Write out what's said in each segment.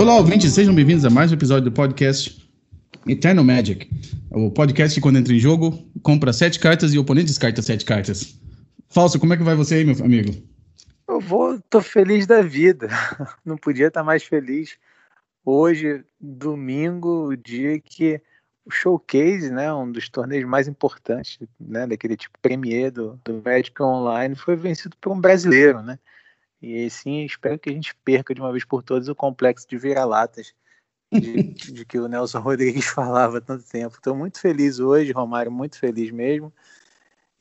Olá, ouvintes, sejam bem-vindos a mais um episódio do podcast Eternal Magic. O podcast que, quando entra em jogo, compra sete cartas e o oponente descarta sete cartas. Falso, como é que vai você aí, meu amigo? Eu vou, tô feliz da vida. Não podia estar mais feliz. Hoje, domingo, o dia que o showcase, né, um dos torneios mais importantes, né, daquele tipo premier do, do Magic Online, foi vencido por um brasileiro, né? E sim, espero que a gente perca de uma vez por todas o complexo de vira-latas de, de, que o Nelson Rodrigues falava há tanto tempo. Estou muito feliz hoje, Romário, muito feliz mesmo.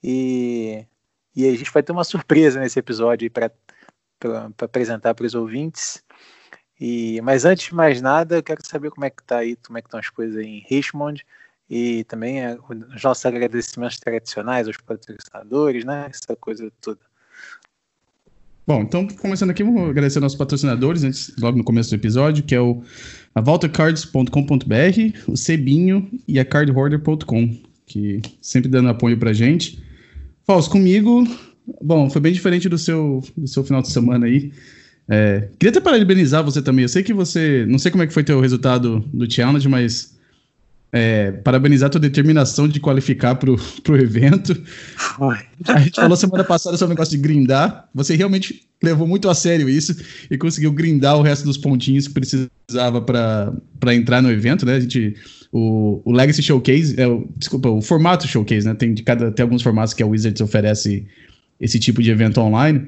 E, e a gente vai ter uma surpresa nesse episódio para apresentar para os ouvintes. E, mas antes de mais nada, eu quero saber como é que tá aí, como é que estão as coisas aí em Richmond e também é, os nossos agradecimentos tradicionais aos patrocinadores, né? Essa coisa toda. Bom, então começando aqui, vamos agradecer nossos patrocinadores, antes, logo no começo do episódio, que é o a voltacards.com.br, o Cebinho e a cardhoarder.com, que sempre dando apoio pra gente. Fausto, comigo, bom, foi bem diferente do seu, do seu final de semana aí. É, queria até parabenizar você também. Eu sei que você. Não sei como é que foi teu resultado do challenge, mas. É, parabenizar a tua determinação de qualificar pro, pro evento. A gente falou semana passada sobre o negócio de grindar. Você realmente levou muito a sério isso e conseguiu grindar o resto dos pontinhos que precisava para entrar no evento, né? A gente. O, o Legacy Showcase, é o, desculpa, o formato Showcase, né? Tem, de cada, tem alguns formatos que a Wizards oferece esse tipo de evento online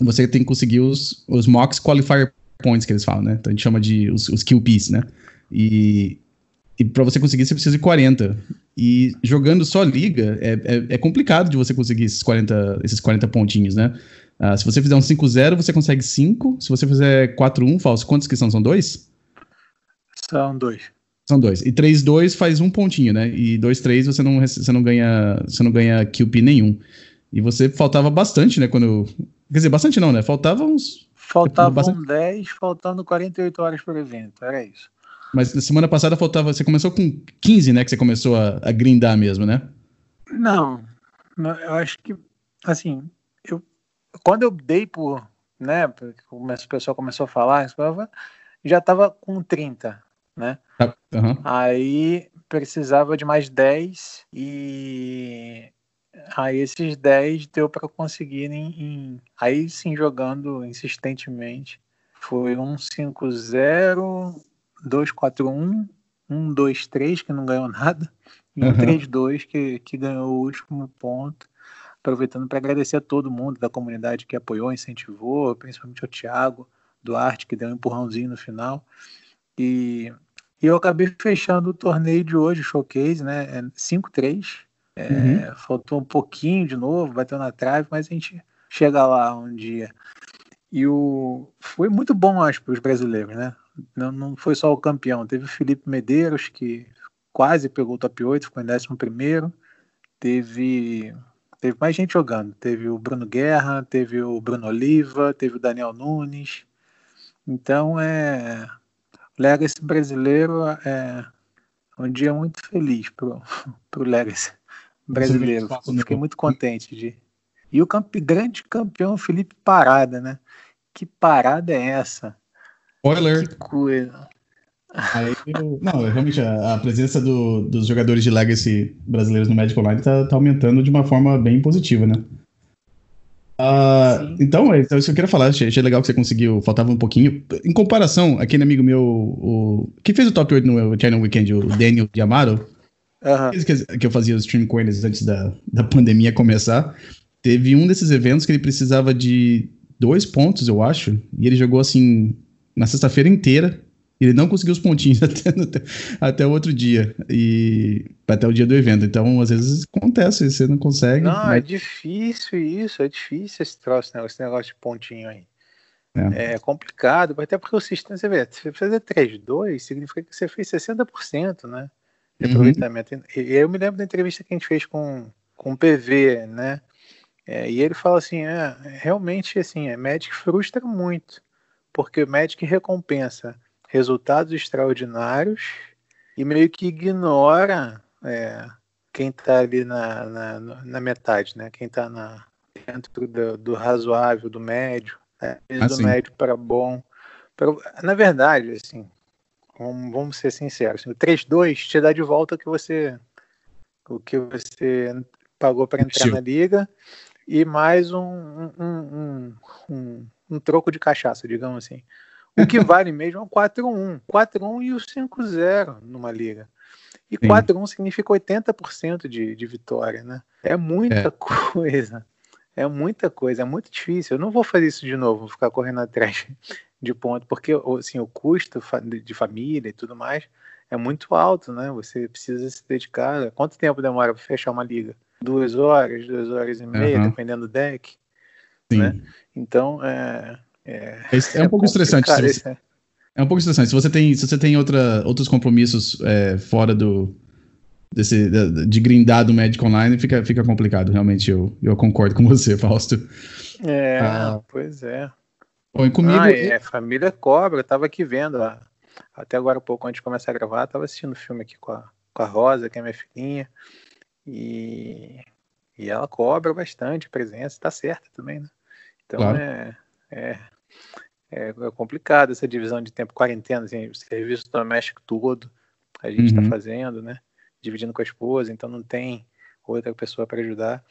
você tem que conseguir os, os mocks qualifier points que eles falam, né? Então a gente chama de os, os QPs, né? E, e para você conseguir, você precisa de 40. E jogando só liga, é, é, é, complicado de você conseguir esses 40, esses 40 pontinhos, né? Uh, se você fizer um 5-0, você consegue 5. Se você fizer 4-1, falso, quantos que são? São dois? São dois. São dois. E 3-2 faz um pontinho, né? E 2-3 você não, você não ganha. Você não ganha QP nenhum. E você faltava bastante, né? Quando. Quer dizer, bastante não, né? Faltava uns. Faltavam bastante... 10, faltando 48 horas por evento, era isso. Mas na semana passada faltava. Você começou com 15, né? Que você começou a, a grindar mesmo, né? Não. Eu acho que. Assim, eu. Quando eu dei por. Né? O pessoal começou a falar, já tava com 30, né? Uhum. Aí precisava de mais 10 e Aí esses 10 deu para conseguir em, em, Aí sim, jogando insistentemente. Foi um 5-0, 2-4-1, 1-2-3, que não ganhou nada, e um uhum. 3-2 que, que ganhou o último ponto. Aproveitando para agradecer a todo mundo da comunidade que apoiou, incentivou, principalmente ao Thiago Duarte, que deu um empurrãozinho no final. E, e eu acabei fechando o torneio de hoje, o showcase, né? 5-3 é, uhum. Faltou um pouquinho de novo, bateu na trave, mas a gente chega lá um dia. E o foi muito bom, acho, para os brasileiros, né? Não, não foi só o campeão, teve o Felipe Medeiros, que quase pegou o top 8, ficou em 11. Teve, teve mais gente jogando. Teve o Bruno Guerra, teve o Bruno Oliva, teve o Daniel Nunes. Então, é. O Legacy brasileiro é um dia muito feliz pro, pro Legacy brasileiro. Fiquei muito contente de. E o camp... grande campeão Felipe Parada, né? Que parada é essa? Spoiler. Que coisa. Aí, não, realmente a, a presença do, dos jogadores de Legacy brasileiros no Magic Online tá, tá aumentando de uma forma bem positiva, né? Uh, então, é, então, isso eu queria falar, achei, achei, legal que você conseguiu, faltava um pouquinho. Em comparação, aquele amigo meu, o, que fez o top 8 no China Weekend, o Daniel Diamaro, Uhum. Que, que eu fazia o stream com eles antes da, da pandemia começar. Teve um desses eventos que ele precisava de dois pontos, eu acho, e ele jogou assim na sexta-feira inteira. Ele não conseguiu os pontinhos até, até, até, o outro dia. E até o dia do evento. Então, às vezes acontece, você não consegue. Não, mas... é difícil isso, é difícil esse troço, né, esse negócio de pontinho aí. É. é complicado, até porque o sistema, você vê, se você fazer 3-2, significa que você fez 60%, né? de uhum. aproveitamento. Uhum. E eu me lembro da entrevista que a gente fez com, com o PV, né? É, e ele fala assim, é, realmente assim, a Magic frustra muito, porque o Magic recompensa resultados extraordinários e meio que ignora é, quem está ali na, na, na, metade, né? Quem está dentro do, do, razoável, do médio, né? do médio para bom, Na verdade, assim, vamos ser sinceros, o 3-2 te dá de volta o que você, o que você pagou para entrar na liga e mais um, um, um, um, troco de cachaça, digamos assim. O que vale mesmo é o 4-1. 4-1 e o 5-0 numa liga. E 4-1 significa 80% de, de vitória, né? É muita é. coisa. É muita coisa, é muito difícil. Eu não vou fazer isso de novo, vou ficar correndo atrás de ponto, porque assim, o custo de família e tudo mais é muito alto, né? Você precisa se dedicar. Quanto tempo demora para fechar uma liga? Duas horas, duas horas e meia, uhum. dependendo do deck. Sim. Né? Então é. É, é, é um pouco estressante. Você, é. é um pouco estressante. Se você tem, se você tem outra, outros compromissos é, fora do, desse, de, de grindar do Magic Online, fica, fica complicado. Realmente, eu, eu concordo com você, Fausto. É, ah, pois é. Bom, e comigo. Ah, é, família cobra, eu tava aqui vendo. Ó, até agora, um pouco antes de começar a gravar, tava assistindo o filme aqui com a, com a Rosa, que é minha filhinha. E, e ela cobra bastante presença, tá certa também, né? Então claro. é, é, é, complicado essa divisão de tempo, quarentena, assim, o serviço doméstico todo a gente está uhum. fazendo, né? Dividindo com a esposa, então não tem outra pessoa para ajudar.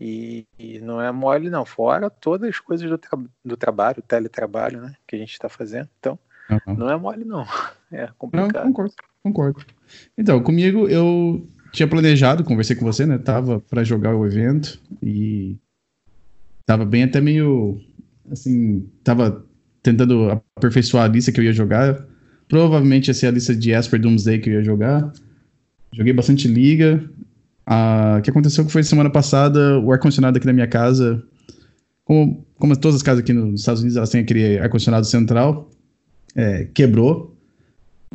E, e, não é mole, não. Fora todas as coisas do, tra do trabalho, teletrabalho, né? Que a gente está fazendo. Então, uhum. não é mole, não. É complicado. Não, concordo, concordo. Então, comigo, eu tinha planejado, conversei com você, né? Tava para jogar o evento e tava bem até meio assim, tava tentando aperfeiçoar a lista que eu ia jogar. Provavelmente ia ser a lista de Esper Doomsday que eu ia jogar. Joguei bastante liga, ah, o que aconteceu que foi semana passada, o ar-condicionado aqui da minha casa, como, como todas as casas aqui nos Estados Unidos, elas têm aquele ar-condicionado central, é, quebrou.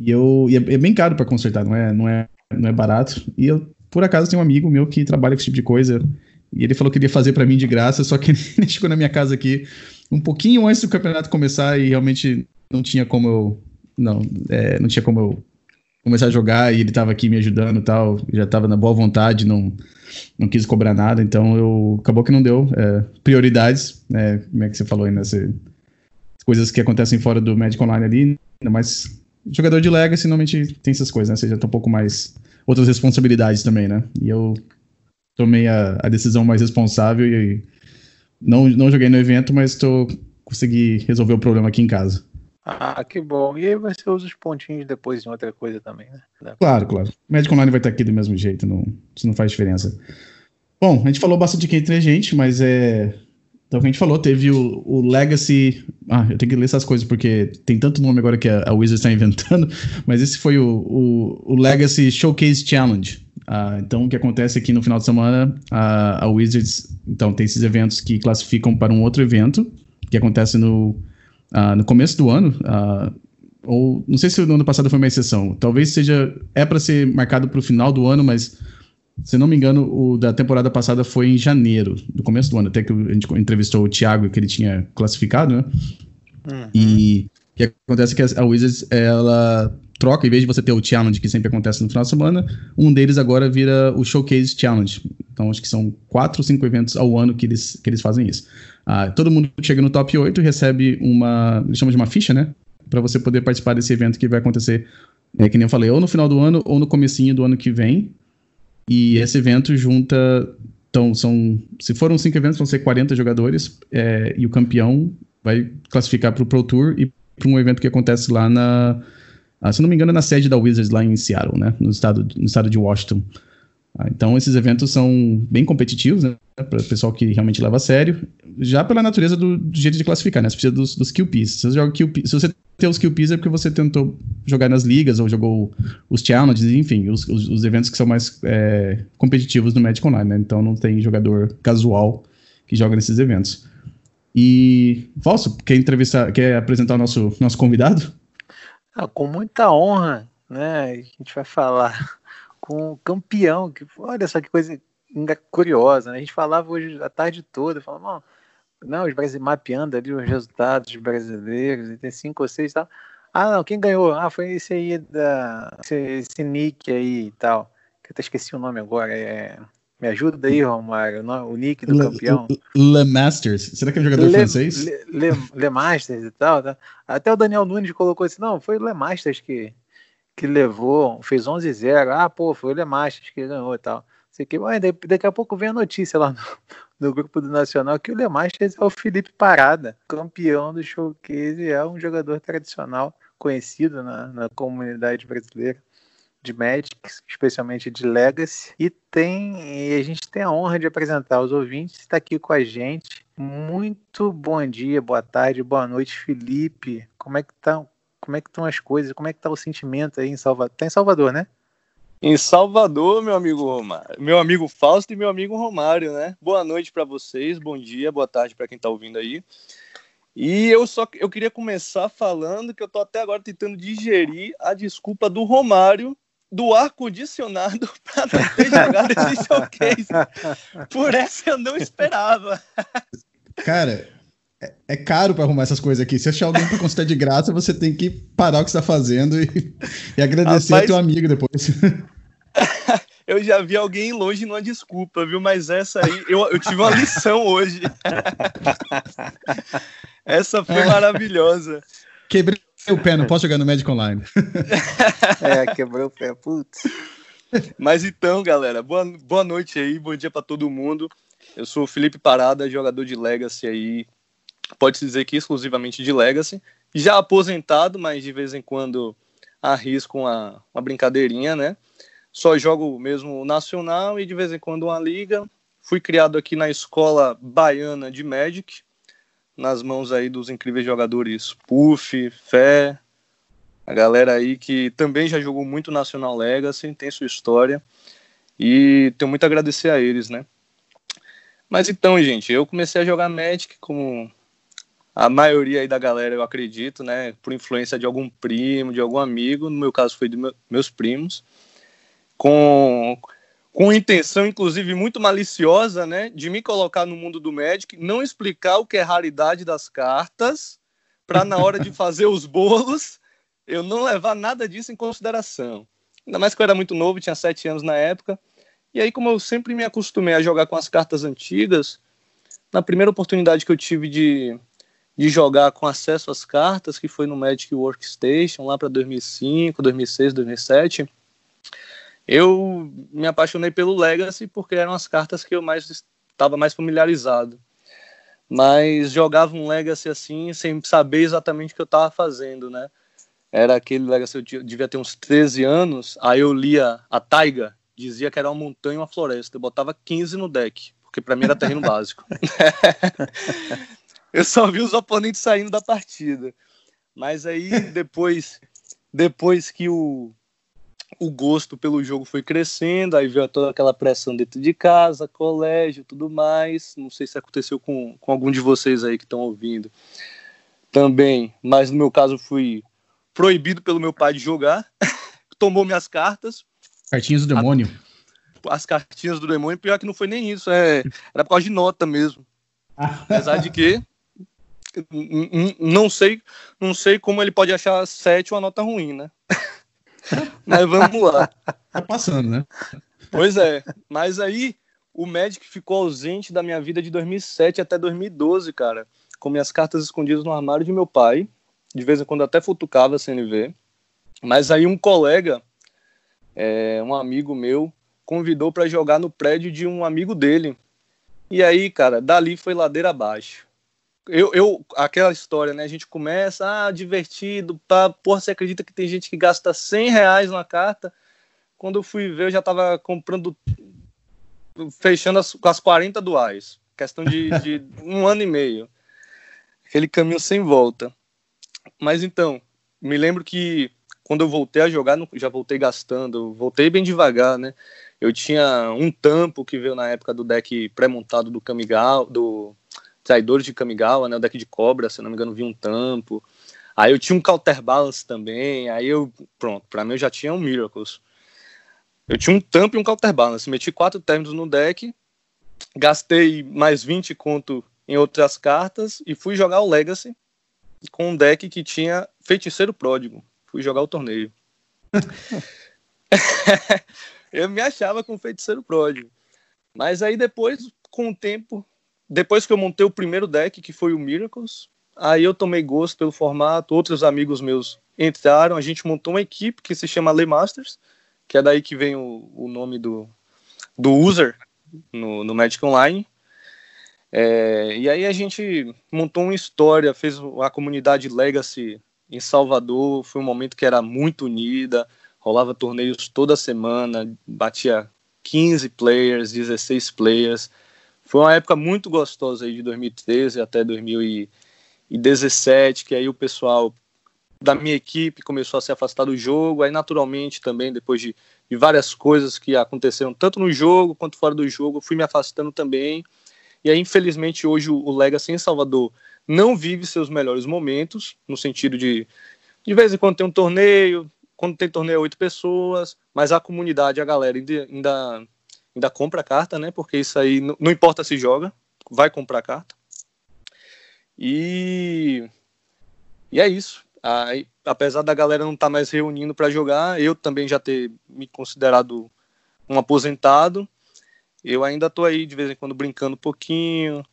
E eu e é, é bem caro para consertar, não é, não, é, não é barato. E eu, por acaso, tenho um amigo meu que trabalha com esse tipo de coisa. E ele falou que iria fazer para mim de graça, só que ele chegou na minha casa aqui um pouquinho antes do campeonato começar e realmente não tinha como eu. Não, é, não tinha como eu começar a jogar e ele estava aqui me ajudando e tal, já estava na boa vontade, não, não quis cobrar nada, então eu acabou que não deu. É, prioridades, né, como é que você falou aí, nessa coisas que acontecem fora do Magic Online ali, ainda mais jogador de Legacy normalmente tem essas coisas, né, você já tá um pouco mais outras responsabilidades também, né, e eu tomei a, a decisão mais responsável e não, não joguei no evento, mas tô, consegui resolver o problema aqui em casa. Ah, que bom. E aí você usa os pontinhos depois em outra coisa também, né? Claro, claro. O Magic Online vai estar aqui do mesmo jeito, não, isso não faz diferença. Bom, a gente falou bastante aqui entre a gente, mas é. Então, o que a gente falou, teve o, o Legacy. Ah, eu tenho que ler essas coisas porque tem tanto nome agora que a, a Wizards está inventando, mas esse foi o, o, o Legacy Showcase Challenge. Ah, então, o que acontece aqui no final de semana, a, a Wizards então, tem esses eventos que classificam para um outro evento, que acontece no uh, no começo do ano, uh, ou não sei se no ano passado foi uma exceção, talvez seja, é para ser marcado para o final do ano, mas se não me engano, o da temporada passada foi em janeiro, do começo do ano, até que a gente entrevistou o Thiago, que ele tinha classificado, né? Uhum. E o que acontece é que a Wizards, ela troca, em vez de você ter o challenge que sempre acontece no final de semana, um deles agora vira o Showcase Challenge. Então acho que são quatro ou cinco eventos ao ano que eles, que eles fazem isso. Ah, todo mundo que chega no top 8 recebe uma. Eles chamam de uma ficha, né? Para você poder participar desse evento que vai acontecer, é, que nem eu falei, ou no final do ano ou no comecinho do ano que vem. E esse evento junta. Então, são. Se foram cinco eventos, vão ser 40 jogadores. É, e o campeão vai classificar para o Pro Tour e para um evento que acontece lá na. Ah, se não me engano, na sede da Wizards, lá em Seattle, né? No estado, no estado de Washington. Ah, então, esses eventos são bem competitivos, né? Para o pessoal que realmente leva a sério. Já pela natureza do, do jeito de classificar, né? Você precisa dos, dos kill pieces. Se você, joga kill, se você tem os kill pieces é porque você tentou jogar nas ligas ou jogou os challenges, enfim, os, os, os eventos que são mais é, competitivos no Magic Online, né? Então, não tem jogador casual que joga nesses eventos. E, Falso, quer entrevistar, quer apresentar o nosso, nosso convidado? Ah, com muita honra, né? A gente vai falar com o campeão. Que, olha só que coisa curiosa, né? A gente falava hoje a tarde toda, falava, não, os brasileiros mapeando ali os resultados dos brasileiros, e tem cinco ou seis e tal. Ah, não, quem ganhou? Ah, foi esse aí da. Esse, esse Nick aí e tal. Que eu até esqueci o nome agora. É Me ajuda aí, Romário, o nick do Le, campeão. Le Masters. Será que é um jogador Le, francês? Le, Le, Le, Masters e tal. Tá? Até o Daniel Nunes colocou assim, não, foi o Le Masters que, que levou, fez 11-0. Ah, pô, foi o Le Masters que ganhou e tal. Sei que, mas daqui a pouco vem a notícia lá no, no grupo do Nacional que o Le Masters é o Felipe Parada, campeão do showcase, é um jogador tradicional conhecido na, na comunidade brasileira de Magic, especialmente de Legacy, e tem e a gente tem a honra de apresentar os ouvintes, está aqui com a gente. Muito bom dia, boa tarde, boa noite, Felipe. Como é que tá? Como é que estão as coisas? Como é que tá o sentimento aí em Salvador? Tá em Salvador, né? Em Salvador, meu amigo Romário, meu amigo Fausto e meu amigo Romário, né? Boa noite para vocês, bom dia, boa tarde para quem tá ouvindo aí. E eu só eu queria começar falando que eu tô até agora tentando digerir a desculpa do Romário do ar-condicionado para não ter jogado esse showcase. Por essa eu não esperava. Cara, é, é caro para arrumar essas coisas aqui. Se achar alguém para consultar de graça, você tem que parar o que está fazendo e, e agradecer Rapaz, teu amigo depois. eu já vi alguém longe numa desculpa, viu? Mas essa aí, eu, eu tive uma lição hoje. essa foi maravilhosa. Quebrei o pé, não posso jogar no Magic Online. é, quebrou o pé, putz. Mas então, galera, boa, boa noite aí, bom dia para todo mundo. Eu sou o Felipe Parada, jogador de Legacy aí, pode-se dizer que exclusivamente de Legacy. Já aposentado, mas de vez em quando arrisco uma, uma brincadeirinha, né? Só jogo mesmo nacional e de vez em quando uma liga. Fui criado aqui na escola baiana de Magic, nas mãos aí dos incríveis jogadores Puff, Fé, a galera aí que também já jogou muito Nacional Legacy, tem sua história e tenho muito a agradecer a eles, né? Mas então, gente, eu comecei a jogar Magic como a maioria aí da galera, eu acredito, né, por influência de algum primo, de algum amigo, no meu caso foi de meu, meus primos, com com intenção, inclusive, muito maliciosa, né, de me colocar no mundo do Magic, não explicar o que é raridade das cartas, para na hora de fazer os bolos, eu não levar nada disso em consideração. Ainda mais que eu era muito novo, tinha sete anos na época. E aí, como eu sempre me acostumei a jogar com as cartas antigas, na primeira oportunidade que eu tive de, de jogar com acesso às cartas, que foi no Magic Workstation, lá para 2005, 2006, 2007 eu me apaixonei pelo Legacy porque eram as cartas que eu mais estava mais familiarizado. Mas jogava um Legacy assim, sem saber exatamente o que eu estava fazendo, né? Era aquele Legacy, eu devia ter uns 13 anos, aí eu lia a Taiga, dizia que era uma montanha e uma floresta. Eu botava 15 no deck, porque para mim era terreno básico. eu só vi os oponentes saindo da partida. Mas aí depois, depois que o o gosto pelo jogo foi crescendo, aí veio toda aquela pressão dentro de casa, colégio, tudo mais. Não sei se aconteceu com, com algum de vocês aí que estão ouvindo também, mas no meu caso fui proibido pelo meu pai de jogar, tomou minhas cartas. Cartinhas do demônio. A, as cartinhas do demônio, pior que não foi nem isso, é, era por causa de nota mesmo. Apesar de que não sei, não sei como ele pode achar 7 uma nota ruim, né? Mas vamos lá. Tá passando, né? Pois é. Mas aí o Magic ficou ausente da minha vida de 2007 até 2012, cara. Com minhas cartas escondidas no armário de meu pai. De vez em quando até futucava a CNV. Mas aí um colega, é, um amigo meu, convidou para jogar no prédio de um amigo dele. E aí, cara, dali foi ladeira abaixo eu, eu, aquela história, né? A gente começa, ah, divertido, pá, porra, você acredita que tem gente que gasta 100 reais na carta? Quando eu fui ver, eu já tava comprando, fechando as, com as 40 duais. Questão de, de um ano e meio. Aquele caminho sem volta. Mas então, me lembro que quando eu voltei a jogar, já voltei gastando, voltei bem devagar, né? Eu tinha um tampo que veio na época do deck pré-montado do Kamigal, do traidores de Kamigawa, né, o deck de cobra, se não me engano, vi um tampo. Aí eu tinha um Counterbalance também, aí eu, pronto, para mim eu já tinha um Miracles. Eu tinha um tampo e um Counterbalance, meti quatro términos no deck, gastei mais 20 conto em outras cartas e fui jogar o Legacy com um deck que tinha Feiticeiro Pródigo. Fui jogar o torneio. eu me achava com Feiticeiro Pródigo. Mas aí depois, com o tempo, depois que eu montei o primeiro deck, que foi o Miracles, aí eu tomei gosto pelo formato, outros amigos meus entraram, a gente montou uma equipe que se chama Le Masters, que é daí que vem o, o nome do, do user no, no Magic Online. É, e aí a gente montou uma história, fez a comunidade Legacy em Salvador, foi um momento que era muito unida, rolava torneios toda semana, batia 15 players, 16 players. Foi uma época muito gostosa aí de 2013 até 2017, que aí o pessoal da minha equipe começou a se afastar do jogo, aí naturalmente também depois de, de várias coisas que aconteceram tanto no jogo quanto fora do jogo, fui me afastando também. E aí infelizmente hoje o, Legacy em Salvador não vive seus melhores momentos, no sentido de de vez em quando tem um torneio, quando tem torneio oito pessoas, mas a comunidade, a galera ainda, ainda, ainda compra carta, né? Porque isso aí não, importa se joga, vai comprar carta. E, e é isso. Aí, apesar da galera não estar tá mais reunindo para jogar, eu também já ter me considerado um aposentado, eu ainda tô aí de vez em quando brincando um pouquinho,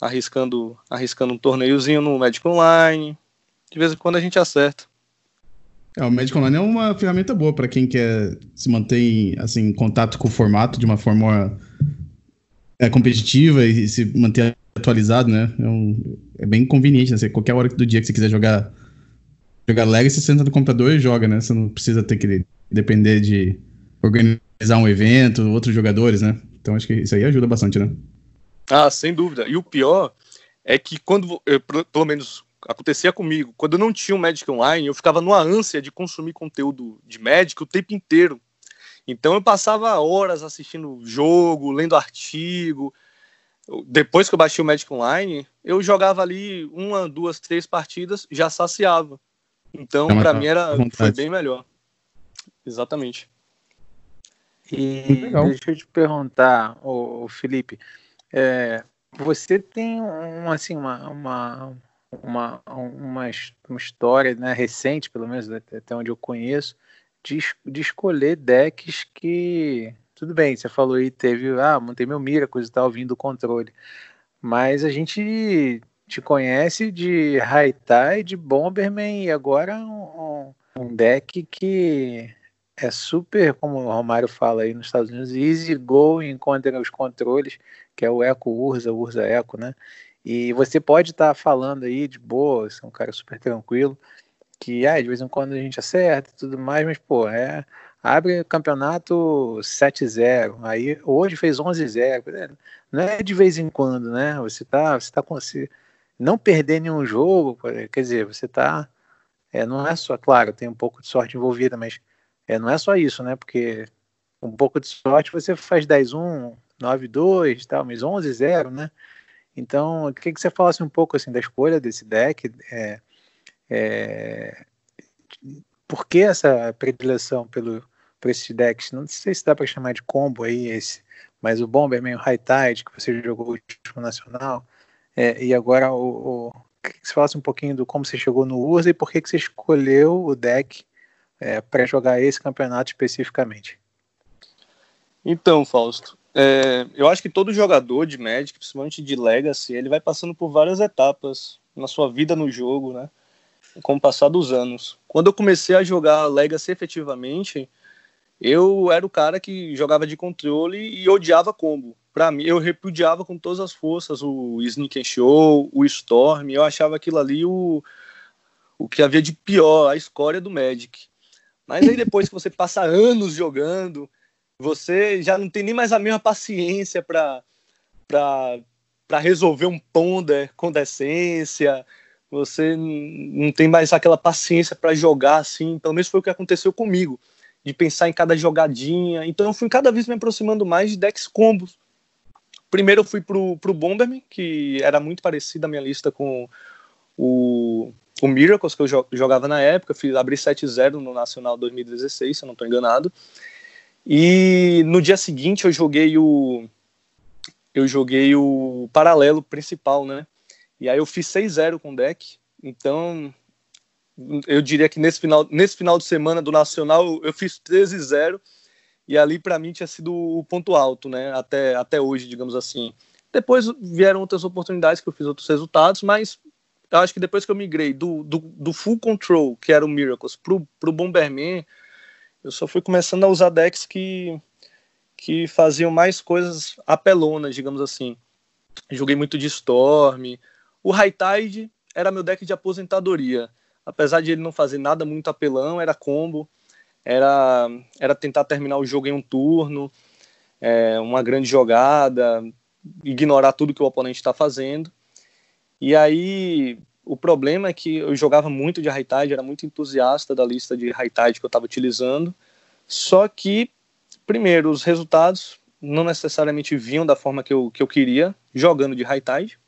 arriscando, arriscando um torneiozinho no Magic Online. De vez em quando a gente acerta. É, o Magic Online é uma ferramenta boa para quem quer se manter assim, em contato com o formato de uma forma é, competitiva e se manter atualizado, né? É, um, é bem conveniente, né? qualquer hora do dia que você quiser jogar jogar Legacy, você senta no computador e joga, né? Você não precisa ter que depender de organizar um evento, outros jogadores, né? Então acho que isso aí ajuda bastante, né? Ah, sem dúvida. E o pior é que quando, pelo menos acontecia comigo. Quando eu não tinha um Magic Online, eu ficava numa ânsia de consumir conteúdo de Magic o tempo inteiro. Então eu passava horas assistindo jogo, lendo artigo. Depois que eu baixei o Magic Online, eu jogava ali uma, duas, três partidas, já saciava. Então, para mim era foi bem melhor. Exatamente. E deixa eu te perguntar, o Felipe, é, você tem um, assim, uma, uma uma, uma, uma história né, recente, pelo menos até onde eu conheço, de, de escolher decks que. Tudo bem, você falou aí, teve. Ah, montei meu Miracles e tal, vindo do controle. Mas a gente te conhece de Haitai, de Bomberman e agora um, um deck que é super, como o Romário fala aí nos Estados Unidos, easy go encontra os controles, que é o Eco Urza, Urza Eco, né? E você pode estar tá falando aí de boa, você é um cara super tranquilo, que ah, de vez em quando a gente acerta e tudo mais, mas pô, é, abre campeonato 7-0, aí hoje fez 11-0, é, não é de vez em quando, né? Você tá, você tá com se não perder nenhum jogo, quer dizer, você tá é, não é só, claro, tem um pouco de sorte envolvida, mas é, não é só isso, né? Porque um pouco de sorte você faz 10-1, 9-2, tal, mas 11-0, né? Então, eu queria que você falasse um pouco assim da escolha desse deck, é, é, por que essa predileção pelo, por esses decks? Não sei se dá para chamar de combo aí esse, mas o Bomberman, o High Tide, que você jogou o último nacional, é, e agora o, o que você falasse um pouquinho do como você chegou no Urza e por que, que você escolheu o deck é, para jogar esse campeonato especificamente. Então, Fausto, é, eu acho que todo jogador de Magic, principalmente de Legacy, ele vai passando por várias etapas na sua vida no jogo, né? Com o passar dos anos. Quando eu comecei a jogar Legacy efetivamente, eu era o cara que jogava de controle e odiava combo. Para mim, eu repudiava com todas as forças o Sneak and Show, o Storm. Eu achava aquilo ali o, o que havia de pior, a escória do Magic. Mas aí depois que você passa anos jogando, você já não tem nem mais a mesma paciência para resolver um ponder com decência, você não tem mais aquela paciência para jogar assim, pelo menos foi o que aconteceu comigo, de pensar em cada jogadinha. Então eu fui cada vez me aproximando mais de decks combos. Primeiro eu fui pro, pro Bomberman, que era muito parecido a minha lista com o, o Miracles, que eu jogava na época. Fiz, abri 7-0 no Nacional 2016, se eu não estou enganado. E no dia seguinte eu joguei o eu joguei o paralelo principal, né? E aí eu fiz 6-0 com o deck. Então, eu diria que nesse final, nesse final de semana do Nacional eu fiz 13-0 E ali para mim tinha sido o ponto alto, né? Até, até hoje, digamos assim. Depois vieram outras oportunidades que eu fiz outros resultados, mas eu acho que depois que eu migrei do, do, do Full Control, que era o Miracles, pro, pro Bomberman, eu só fui começando a usar decks que, que faziam mais coisas apelonas, digamos assim. Joguei muito de Storm. O High Tide era meu deck de aposentadoria. Apesar de ele não fazer nada muito apelão, era combo. Era, era tentar terminar o jogo em um turno, é, uma grande jogada, ignorar tudo que o oponente está fazendo. E aí, o problema é que eu jogava muito de high tide, era muito entusiasta da lista de high tide que eu estava utilizando. Só que, primeiro, os resultados não necessariamente vinham da forma que eu, que eu queria, jogando de high tide.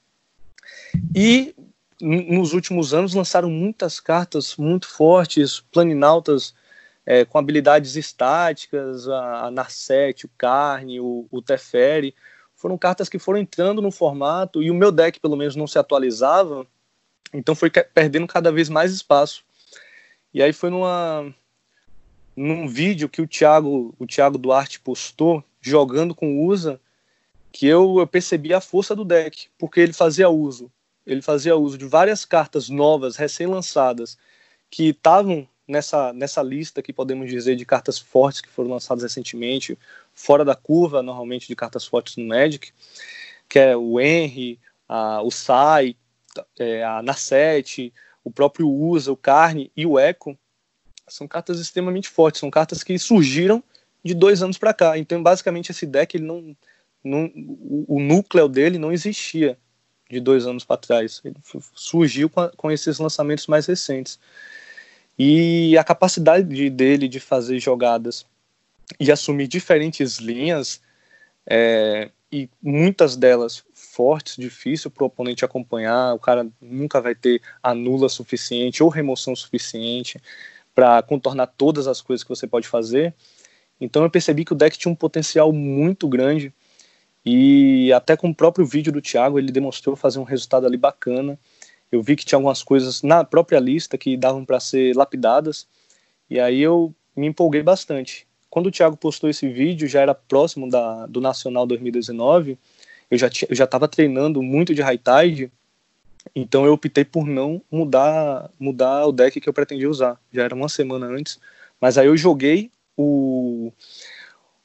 E nos últimos anos lançaram muitas cartas muito fortes, planinautas é, com habilidades estáticas, a, a Narset, o Carne, o, o Teferi, foram cartas que foram entrando no formato e o meu deck, pelo menos, não se atualizava, então foi perdendo cada vez mais espaço. E aí foi numa num vídeo que o Thiago, o Thiago Duarte postou jogando com o USA que eu, eu percebi a força do deck, porque ele fazia uso, ele fazia uso de várias cartas novas, recém-lançadas, que estavam nessa, nessa lista que podemos dizer de cartas fortes que foram lançadas recentemente, fora da curva, normalmente, de cartas fortes no Magic, que é o Henry, a, o Sai, é, a Nasset, o próprio Usa, o Carne e o Echo, são cartas extremamente fortes, são cartas que surgiram de dois anos para cá. Então, basicamente, esse deck, ele não, não, o, o núcleo dele não existia de dois anos para trás. Ele surgiu com, a, com esses lançamentos mais recentes. E a capacidade dele de fazer jogadas e assumir diferentes linhas, é, e muitas delas fortes, difícil para o oponente acompanhar, o cara nunca vai ter anula suficiente ou remoção suficiente para contornar todas as coisas que você pode fazer. Então eu percebi que o deck tinha um potencial muito grande e até com o próprio vídeo do Thiago ele demonstrou fazer um resultado ali bacana eu vi que tinha algumas coisas na própria lista que davam para ser lapidadas, e aí eu me empolguei bastante. Quando o Thiago postou esse vídeo, já era próximo da, do Nacional 2019, eu já eu já estava treinando muito de high tide, então eu optei por não mudar mudar o deck que eu pretendia usar. Já era uma semana antes, mas aí eu joguei o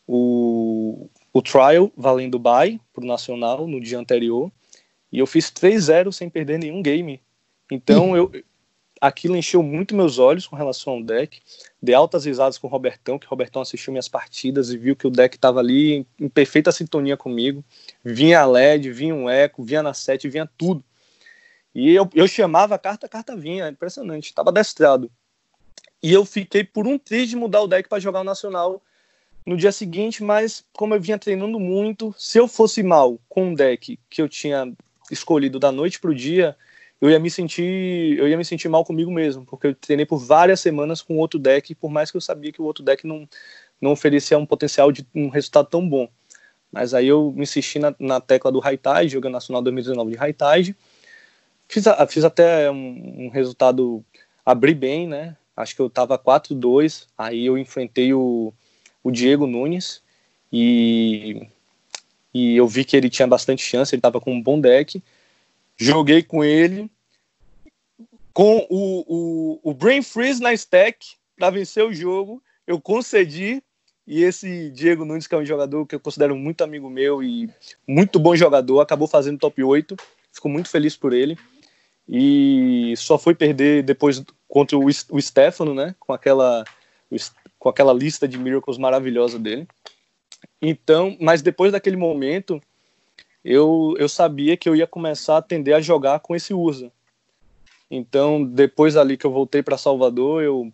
o, o trial valendo buy pro Nacional no dia anterior e eu fiz 3-0 sem perder nenhum game. Então eu aquilo encheu muito meus olhos com relação ao deck. Dei altas risadas com o Robertão, que o Robertão assistiu minhas partidas e viu que o deck estava ali em, em, perfeita sintonia comigo. Vinha a LED, vinha um eco, vinha na 7, vinha tudo. E eu, eu chamava a carta, a carta vinha, impressionante, estava destrado. E eu fiquei por um triz de mudar o deck para jogar o Nacional no dia seguinte, mas como eu vinha treinando muito, se eu fosse mal com um deck que eu tinha escolhido da noite para o dia, eu ia me sentir eu ia me sentir mal comigo mesmo, porque eu treinei por várias semanas com outro deck, por mais que eu sabia que o outro deck não, não oferecia um potencial de um resultado tão bom. Mas aí eu me insisti na, na tecla do High Tide, jogando Nacional 2019 de High Tide. Fiz, fiz até um, um resultado, abri bem, né? Acho que eu tava 4-2, aí eu enfrentei o, o Diego Nunes e e eu vi que ele tinha bastante chance, ele estava com um bom deck. Joguei com ele, com o, o, o Brain Freeze na stack para vencer o jogo. Eu concedi, e esse Diego Nunes, que é um jogador que eu considero muito amigo meu e muito bom jogador, acabou fazendo top 8. Fico muito feliz por ele. E só foi perder depois contra o, o Stefano, né? Com aquela, com aquela lista de miracles maravilhosa dele. Então, mas depois daquele momento, eu, eu sabia que eu ia começar a tender a jogar com esse USA. Então, depois ali que eu voltei para Salvador, eu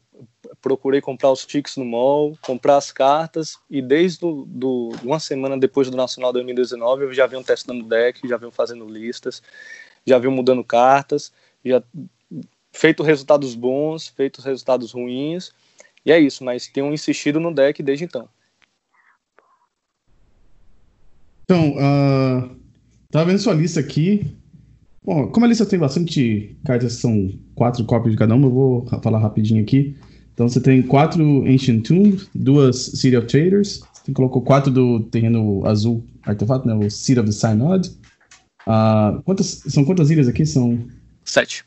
procurei comprar os tickets no mall, comprar as cartas, e desde do, do, uma semana depois do Nacional 2019, eu já venho testando deck, já venho fazendo listas, já venho mudando cartas, já feito resultados bons, feito resultados ruins, e é isso, mas tenho insistido no deck desde então. Então, uh, tava vendo sua lista aqui. Bom, como a lista tem bastante cartas, são quatro cópias de cada uma, eu vou falar rapidinho aqui. Então você tem quatro Ancient Tomb, duas City of Traders, Você colocou quatro do terreno azul artefato, né? O Seed of the Synod. Uh, quantas, são quantas ilhas aqui? São. Sete.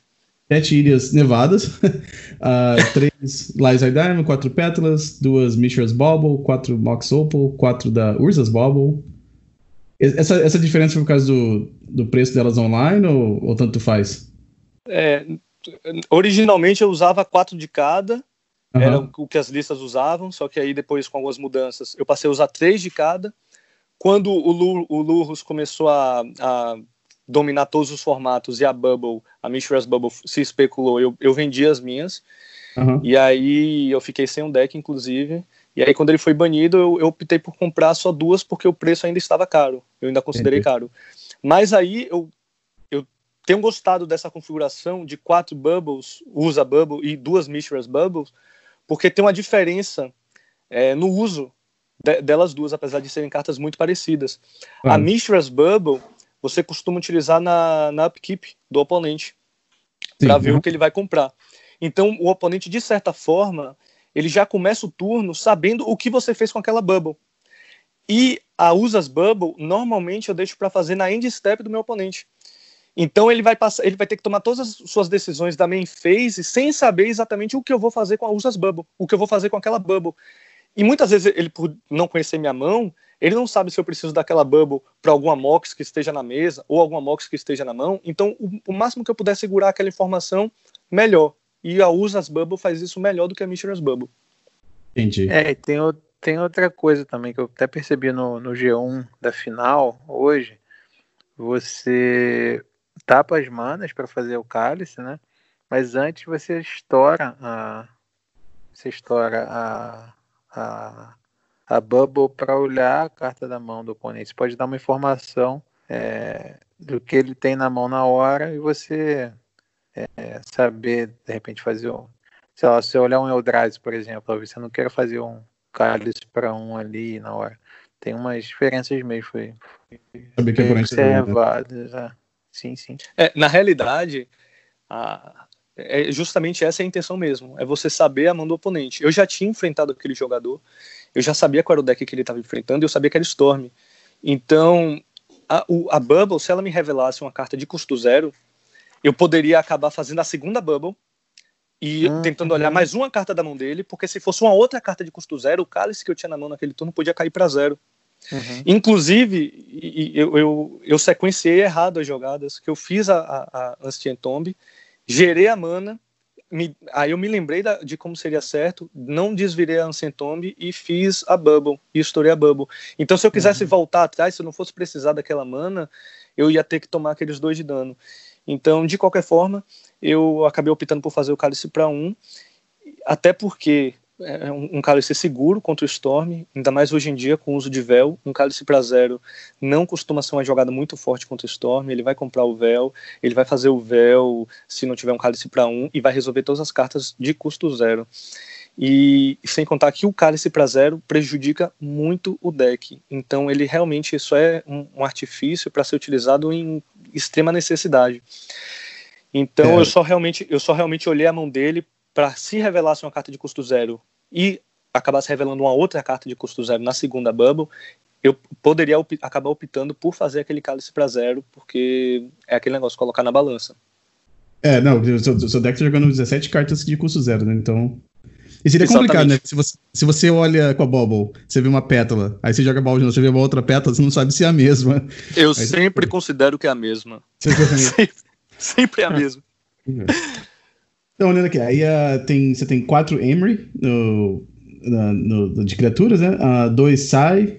Sete ilhas nevadas. uh, três Lizard Diamond, quatro Pétalas, duas Mishra's Bauble, quatro Mox Opal, quatro da Urza's Bauble. Essa, essa diferença foi por causa do, do preço delas online ou, ou tanto faz? É, originalmente eu usava quatro de cada, uhum. era o que as listas usavam, só que aí depois com algumas mudanças eu passei a usar três de cada. Quando o, Lu, o Lurus começou a, a, dominar todos os formatos e a Bubble, a Mishra's Bubble se especulou, eu, eu vendi as minhas. Uhum. E aí eu fiquei sem um deck, inclusive. E aí, quando ele foi banido, eu, eu, optei por comprar só duas porque o preço ainda estava caro. Eu ainda considerei Entendi. caro. Mas aí eu tenho gostado dessa configuração de quatro bubbles, usa bubble e duas Mishra's bubbles, porque tem uma diferença é, no uso de, delas duas, apesar de serem cartas muito parecidas. A Mishra's bubble você costuma utilizar na, na upkeep do oponente para ver o que ele vai comprar. Então o oponente, de certa forma, ele já começa o turno sabendo o que você fez com aquela bubble. E a usas bubble, normalmente eu deixo para fazer na end step do meu oponente. Então ele vai passar, ele vai ter que tomar todas as suas decisões da main phase sem saber exatamente o que eu vou fazer com a Usas Bubble, o que eu vou fazer com aquela Bubble. E muitas vezes ele, por não conhecer minha mão, ele não sabe se eu preciso daquela Bubble para alguma Mox que esteja na mesa ou alguma Mox que esteja na mão. Então, o, o máximo que eu puder segurar aquela informação, melhor. E a Usas Bubble faz isso melhor do que a Mishra's Bubble. Entendi. É, tem, tem outra coisa também que eu até percebi no, no G1 da final hoje. Você tapa as manas para fazer o cálice, né? Mas antes você estoura a você estoura a, a, a bubble para olhar a carta da mão do oponente. Você pode dar uma informação é, do que ele tem na mão na hora e você é, saber, de repente, fazer um. Sei lá, se você olhar um Eldrazi, por exemplo, você não quer fazer um cálice para um ali na hora. Tem umas diferenças mesmo. Foi, foi Saber que é observado. Né? Sim, sim. É, na realidade, a, é justamente essa é a intenção mesmo. É você saber a mão do oponente. Eu já tinha enfrentado aquele jogador, eu já sabia qual era o deck que ele estava enfrentando, e eu sabia que era Storm. Então, a, o, a Bubble, se ela me revelasse uma carta de custo zero, eu poderia acabar fazendo a segunda Bubble e ah, tentando olhar mais uma carta da mão dele, porque se fosse uma outra carta de custo zero, o cálice que eu tinha na mão naquele turno podia cair para zero. Uhum. Inclusive, eu, eu, eu, sequenciei errado as jogadas, que eu fiz a, a, a Ancient Tomb, gerei a mana, me, aí eu me lembrei da, de como seria certo, não desvirei a Ancient Tomb e fiz a Bubble, e estourei a Bubble. Então, se eu quisesse uhum. voltar atrás, se eu não fosse precisar daquela mana, eu ia ter que tomar aqueles dois de dano. Então, de qualquer forma, eu acabei optando por fazer o cálice para um, até porque é um, um cálice seguro contra o Storm, ainda mais hoje em dia com o uso de véu. Um cálice para zero não costuma ser uma jogada muito forte contra o Storm. Ele vai comprar o véu, ele vai fazer o véu se não tiver um cálice para um e vai resolver todas as cartas de custo zero. E sem contar que o cálice para zero prejudica muito o deck. Então ele realmente isso é um, um artifício para ser utilizado em extrema necessidade. Então é. eu só realmente eu só realmente olhei a mão dele para se revelasse uma carta de custo zero e acabasse revelando uma outra carta de custo zero na segunda bubble, eu poderia op acabar optando por fazer aquele cálice para zero, porque é aquele negócio, colocar na balança. É, não, o seu, deck tá jogando 17 cartas de custo zero, né? Então. E seria Exatamente. complicado, né? Se você, se você olha com a Bubble, você vê uma pétala, aí você joga a Bubble, você vê uma outra pétala, você não sabe se é a mesma. Eu aí sempre você... considero que é a mesma. sempre, sempre é a mesma. Então, olhando aqui, aí uh, tem, você tem quatro Emery no, no, no, de criaturas, né? Uh, dois Sai,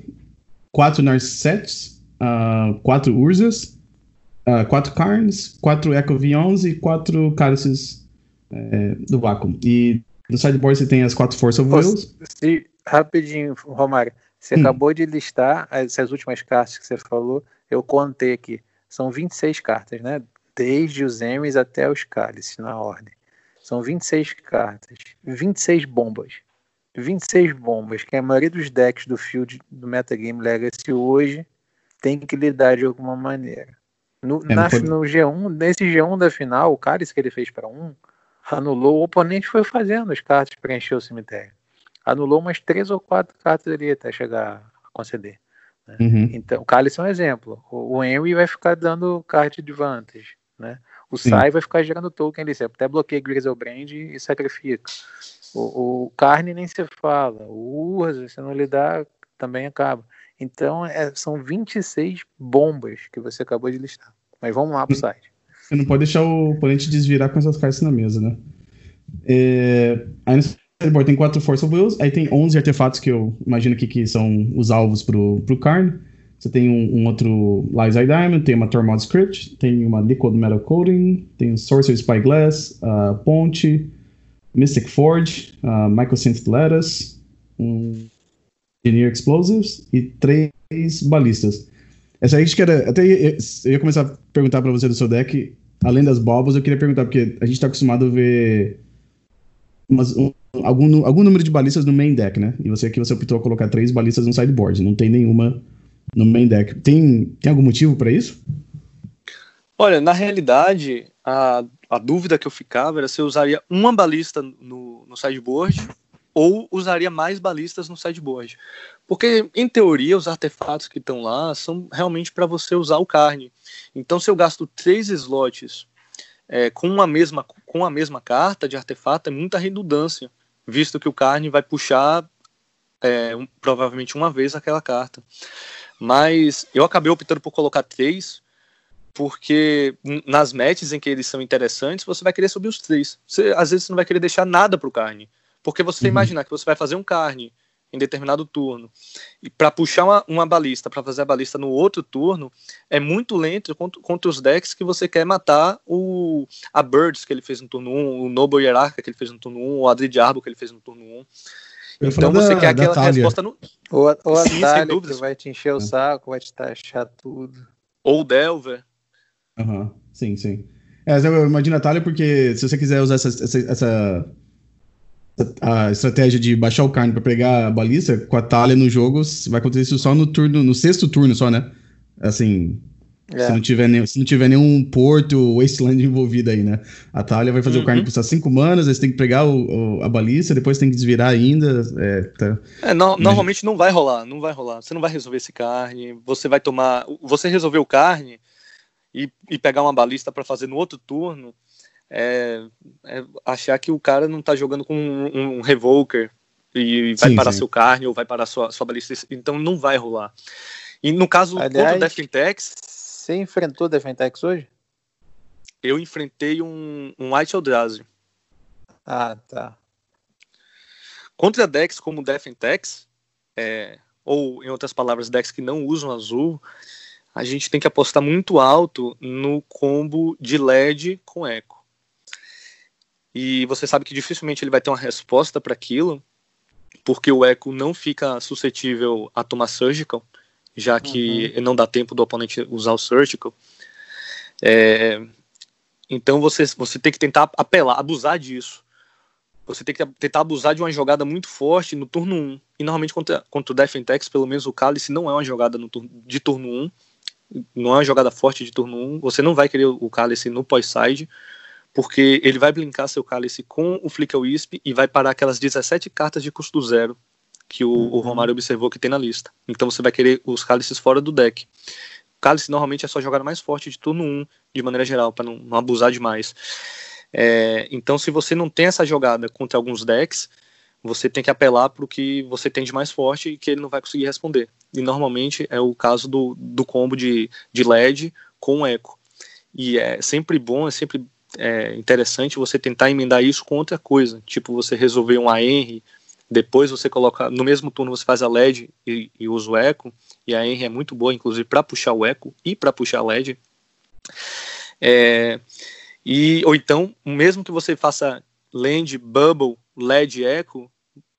quatro Narcets, uh, quatro Urzas, uh, quatro Carns, quatro Echo V11 e quatro Cálices é, do Vácuo. E no sideboard você tem as quatro Force of Wills. Se, rapidinho, Romário, você hum. acabou de listar essas últimas cartas que você falou, eu contei aqui. São 26 cartas, né? Desde os Emmys até os Cálices, na ordem. São 26 cartas, 26 bombas. 26 bombas que a maioria dos decks do field do Metagame Legacy hoje tem que lidar de alguma maneira. No, é, na, no G1, nesse G1 da final, o cálice que ele fez para um, anulou, o oponente foi fazendo as cartas para encher o cemitério. anulou umas três ou quatro cartas ali até chegar a conceder. Né? Uhum. Então, o Cálice é um exemplo. O, o Henry vai ficar dando card advantage, né? O Sai vai ficar gerando token ali, você até bloqueia Griselbrand e sacrifica. O, o Carne nem se fala. O Urza, se não lhe dá, também acaba. Então, é, são 26 bombas que você acabou de listar. Mas vamos lá pro Hum. site. Você não pode deixar o oponente desvirar com essas cartas na mesa, né? É, aí no sideboard tem quatro Force of Wills, aí tem 11 artefatos que eu imagino que, que são os alvos pro, pro Karn. Você tem um, um outro Lies Eye Diamond, tem uma Tormod Script, tem uma Liquid Metal Coating, tem um Sorcerer Spyglass, uh, Ponte, Mystic Forge, uh, Mycosynth Lettuce, um Engineer Explosives e três balistas. Essa aí acho que era. Até ia- eu ia começar a perguntar pra você do seu deck, além das bobas, eu queria perguntar, porque a gente tá acostumado a ver umas- um- algum, algum número de balistas no main deck, né? E você aqui você optou a colocar três balistas no sideboard, não tem nenhuma no main deck. Tem, tem algum motivo pra isso? Olha, na realidade, a, a dúvida que eu ficava era se eu usaria uma balista no, no sideboard ou usaria mais balistas no sideboard. Porque, em teoria, os artefatos que estão lá são realmente para você usar o carne. Então, se eu gasto três slots é, com, a mesma, com a mesma carta de artefato, é muita redundância, visto que o carne vai puxar é, um- provavelmente uma vez aquela carta. Mas eu acabei optando por colocar três, porque nas matches em que eles são interessantes, você vai querer subir os três. Você, às vezes você não vai querer deixar nada pro carne. Porque você Uhum. imaginar que você vai fazer um carne em determinado turno, e para puxar uma, uma balista, para fazer a balista no outro turno, é muito lento contra, contra os decks que você quer matar o a Birds que ele fez no turno 1, o Noble Hierarca que ele fez no turno 1, o Adri Diabo que ele fez no turno 1. Eu ia Então você da- quer aquela Thalia. resposta no. Ou a, ou a Sim, sem que dúvidas. vai te encher o saco, vai te taxar tudo. Ou Delver. Aham, sim, sim. É, mas eu imagino a Thalia porque se você quiser usar essa, essa, essa- a estratégia de baixar o carne pra pegar a balista, com a Thalia no jogo, vai acontecer isso só no turno, no sexto turno só, né? Assim, se, É. não tiver nenhum, se não tiver nenhum porto Wasteland envolvido aí, né? A Thalia vai fazer o Uhum. carne custar 5 manas, aí você tem que pegar o, o- a balista, depois tem que desvirar ainda. É, tá. É, no- normalmente não vai rolar, não vai rolar. Você não vai resolver esse carne. Você vai tomar. Você resolveu o carne e, e pegar uma balista para fazer no outro turno. É, é achar que o cara não tá jogando com um, um revoker e vai Sim, parar sim. seu carne ou vai parar sua, sua balista. Então não vai rolar. E no caso contra o Aliás- Death Tex, Você enfrentou Defentex hoje? eu enfrentei um, um White Eldrazi. Ah, tá. Contra decks como Defentex, é, ou em outras palavras, decks que não usam azul, a gente tem que apostar muito alto no combo de LED com Echo. E você sabe que dificilmente ele vai ter uma resposta para aquilo, porque o Echo não fica suscetível a tomar Surgical, já que não dá tempo do oponente usar o Surgical. É, então você, você tem que tentar apelar, abusar disso. Você tem que tentar abusar de uma jogada muito forte no turno 1. E normalmente contra, contra o Defentex, pelo menos o Cálice não é uma jogada no de turno 1. Não é uma jogada forte de turno 1. Você não vai querer o Cálice no pós-side, porque ele vai blinkar seu Cálice com o Flicker Wisp e vai parar aquelas 17 cartas de custo zero que o, o Romário observou que tem na lista. Então você vai querer os Cálices fora do deck. O Cálice normalmente é a sua jogada mais forte de turno 1, de maneira geral, para não, não abusar demais. É, então, se você não tem essa jogada contra alguns decks, você tem que apelar para o que você tem de mais forte e que ele não vai conseguir responder. E normalmente é o caso do, do combo de, de LED com eco. E é sempre bom, é sempre é, interessante você tentar emendar isso com outra coisa. Tipo, você resolver um AR, depois você coloca. No mesmo turno você faz a LED e, e usa o eco. E a AR é muito boa, inclusive, para puxar o eco e para puxar a LED. É, e, ou então, mesmo que você faça land, bubble, LED, echo,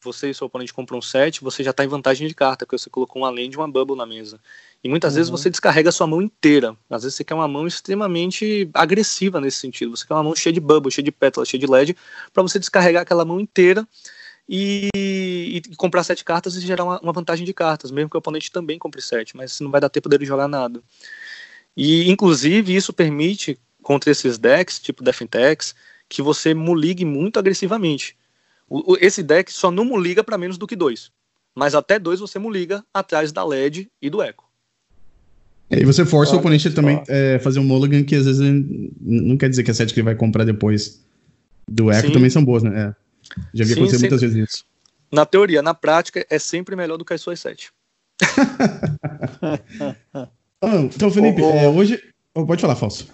você e seu oponente compram um set, você já está em vantagem de carta, porque você colocou uma land e uma bubble na mesa. E muitas uhum. vezes você descarrega a sua mão inteira. Às vezes você quer uma mão extremamente agressiva nesse sentido. Você quer uma mão cheia de bubble, cheia de pétalas, cheia de LED, para você descarregar aquela mão inteira e, e, comprar sete cartas e gerar uma, uma, vantagem de cartas, mesmo que o oponente também compre sete, mas não vai dar tempo dele jogar nada. E, inclusive, isso permite, contra esses decks, tipo Defentex, que você muligue muito agressivamente. O, o, esse deck só não liga para menos do que dois. Mas até dois você liga atrás da LED e do Echo. E você força o oponente também é, fazer um mulligan que às vezes não quer dizer que a set que ele vai comprar depois do Echo Sim. também são boas, né? É. Já vi Sim, acontecer sempre... muitas vezes isso. Na teoria, na prática, é sempre melhor do que as suas sete. ah, então, Felipe, oh, oh. É, hoje. Oh, pode falar, Falso.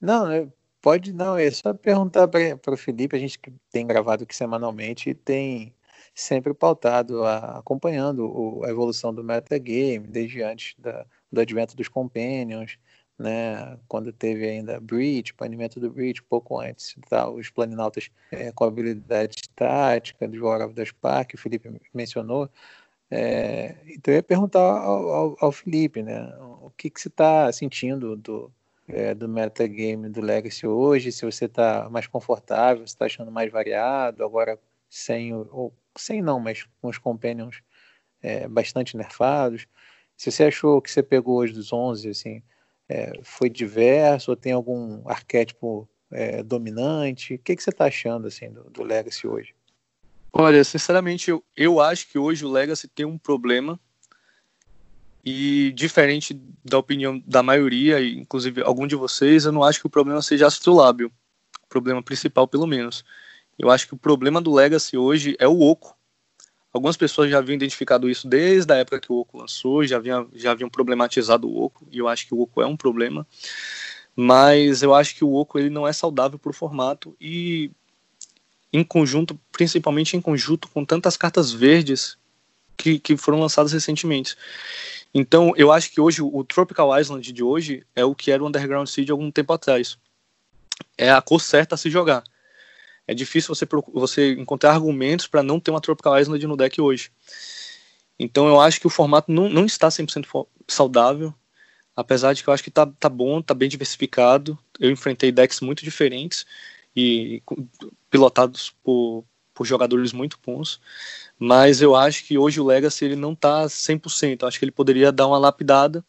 Não, é, pode não, é só perguntar para o Felipe, a gente que tem gravado aqui semanalmente e tem sempre pautado, a, acompanhando o, a evolução do metagame, desde antes da, do advento dos Companions, né, quando teve ainda Breach, banimento do Breach, pouco antes, tá, os planinautas é, com habilidade tática do War of the Spark, o Felipe mencionou. É, então eu ia perguntar ao, ao, ao Felipe, né, o que, que você está sentindo do, é, do metagame do Legacy hoje, se você está mais confortável, se está achando mais variado, agora sem, ou sem não, mas com os Companions é, bastante nerfados. Se você achou que você pegou hoje dos 11, assim, é, foi diverso ou tem algum arquétipo é, dominante? O que, que você está achando assim do, do, Legacy hoje? Olha, sinceramente, eu, eu acho que hoje o Legacy tem um problema e diferente da opinião da maioria, inclusive algum de vocês, eu não acho que o problema seja astrolábio. O problema principal, pelo menos. Eu acho que o problema do Legacy hoje é o Oco. Algumas pessoas já haviam identificado isso desde a época que o Oco lançou, já haviam, já haviam problematizado o Oco, e eu acho que o Oco é um problema. Mas eu acho que o Oco ele não é saudável para o formato e em conjunto, principalmente em conjunto com tantas cartas verdes que, que foram lançadas recentemente. Então, eu acho que hoje o Tropical Island de hoje é o que era o Underground Seed algum tempo atrás. É a cor certa a se jogar é difícil você, você encontrar argumentos para não ter uma Tropical Island no deck hoje. Então eu acho que o formato não, não está 100% saudável, apesar de que eu acho que tá, tá bom, tá bem diversificado. Eu enfrentei decks muito diferentes e pilotados por, por jogadores muito bons, mas eu acho que hoje o Legacy ele não tá 100%, eu acho que ele poderia dar uma lapidada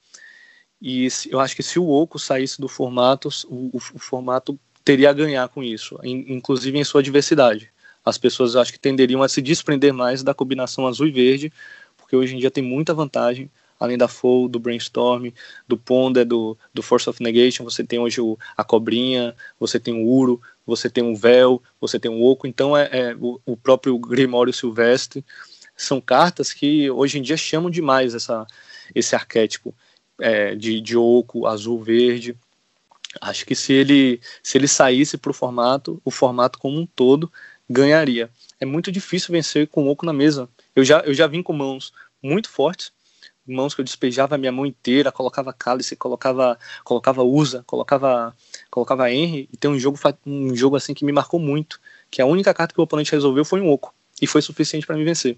e eu acho que se o Oco saísse do formato, o, o, o formato teria a ganhar com isso, inclusive em sua diversidade. As pessoas acho que tenderiam a se desprender mais da combinação azul e verde, porque hoje em dia tem muita vantagem, além da Foe, do Brainstorm, do Ponder, do, do Force of Negation, você tem hoje o, a Cobrinha, você tem o Uro, você tem o Véu, você tem o Oco, então é, é o, o, próprio Grimório Silvestre, são cartas que hoje em dia chamam demais essa, esse arquétipo é, de, de Oco, azul, verde, Acho que se ele, se ele saísse para o formato, o formato como um todo ganharia. É muito difícil vencer com o oco na mesa. Eu já, eu já vim com mãos muito fortes, mãos que eu despejava a minha mão inteira, colocava cálice, colocava, colocava usa, colocava, colocava Henry, e tem um jogo, um jogo assim que me marcou muito, que a única carta que o oponente resolveu foi um oco, e foi suficiente para me vencer.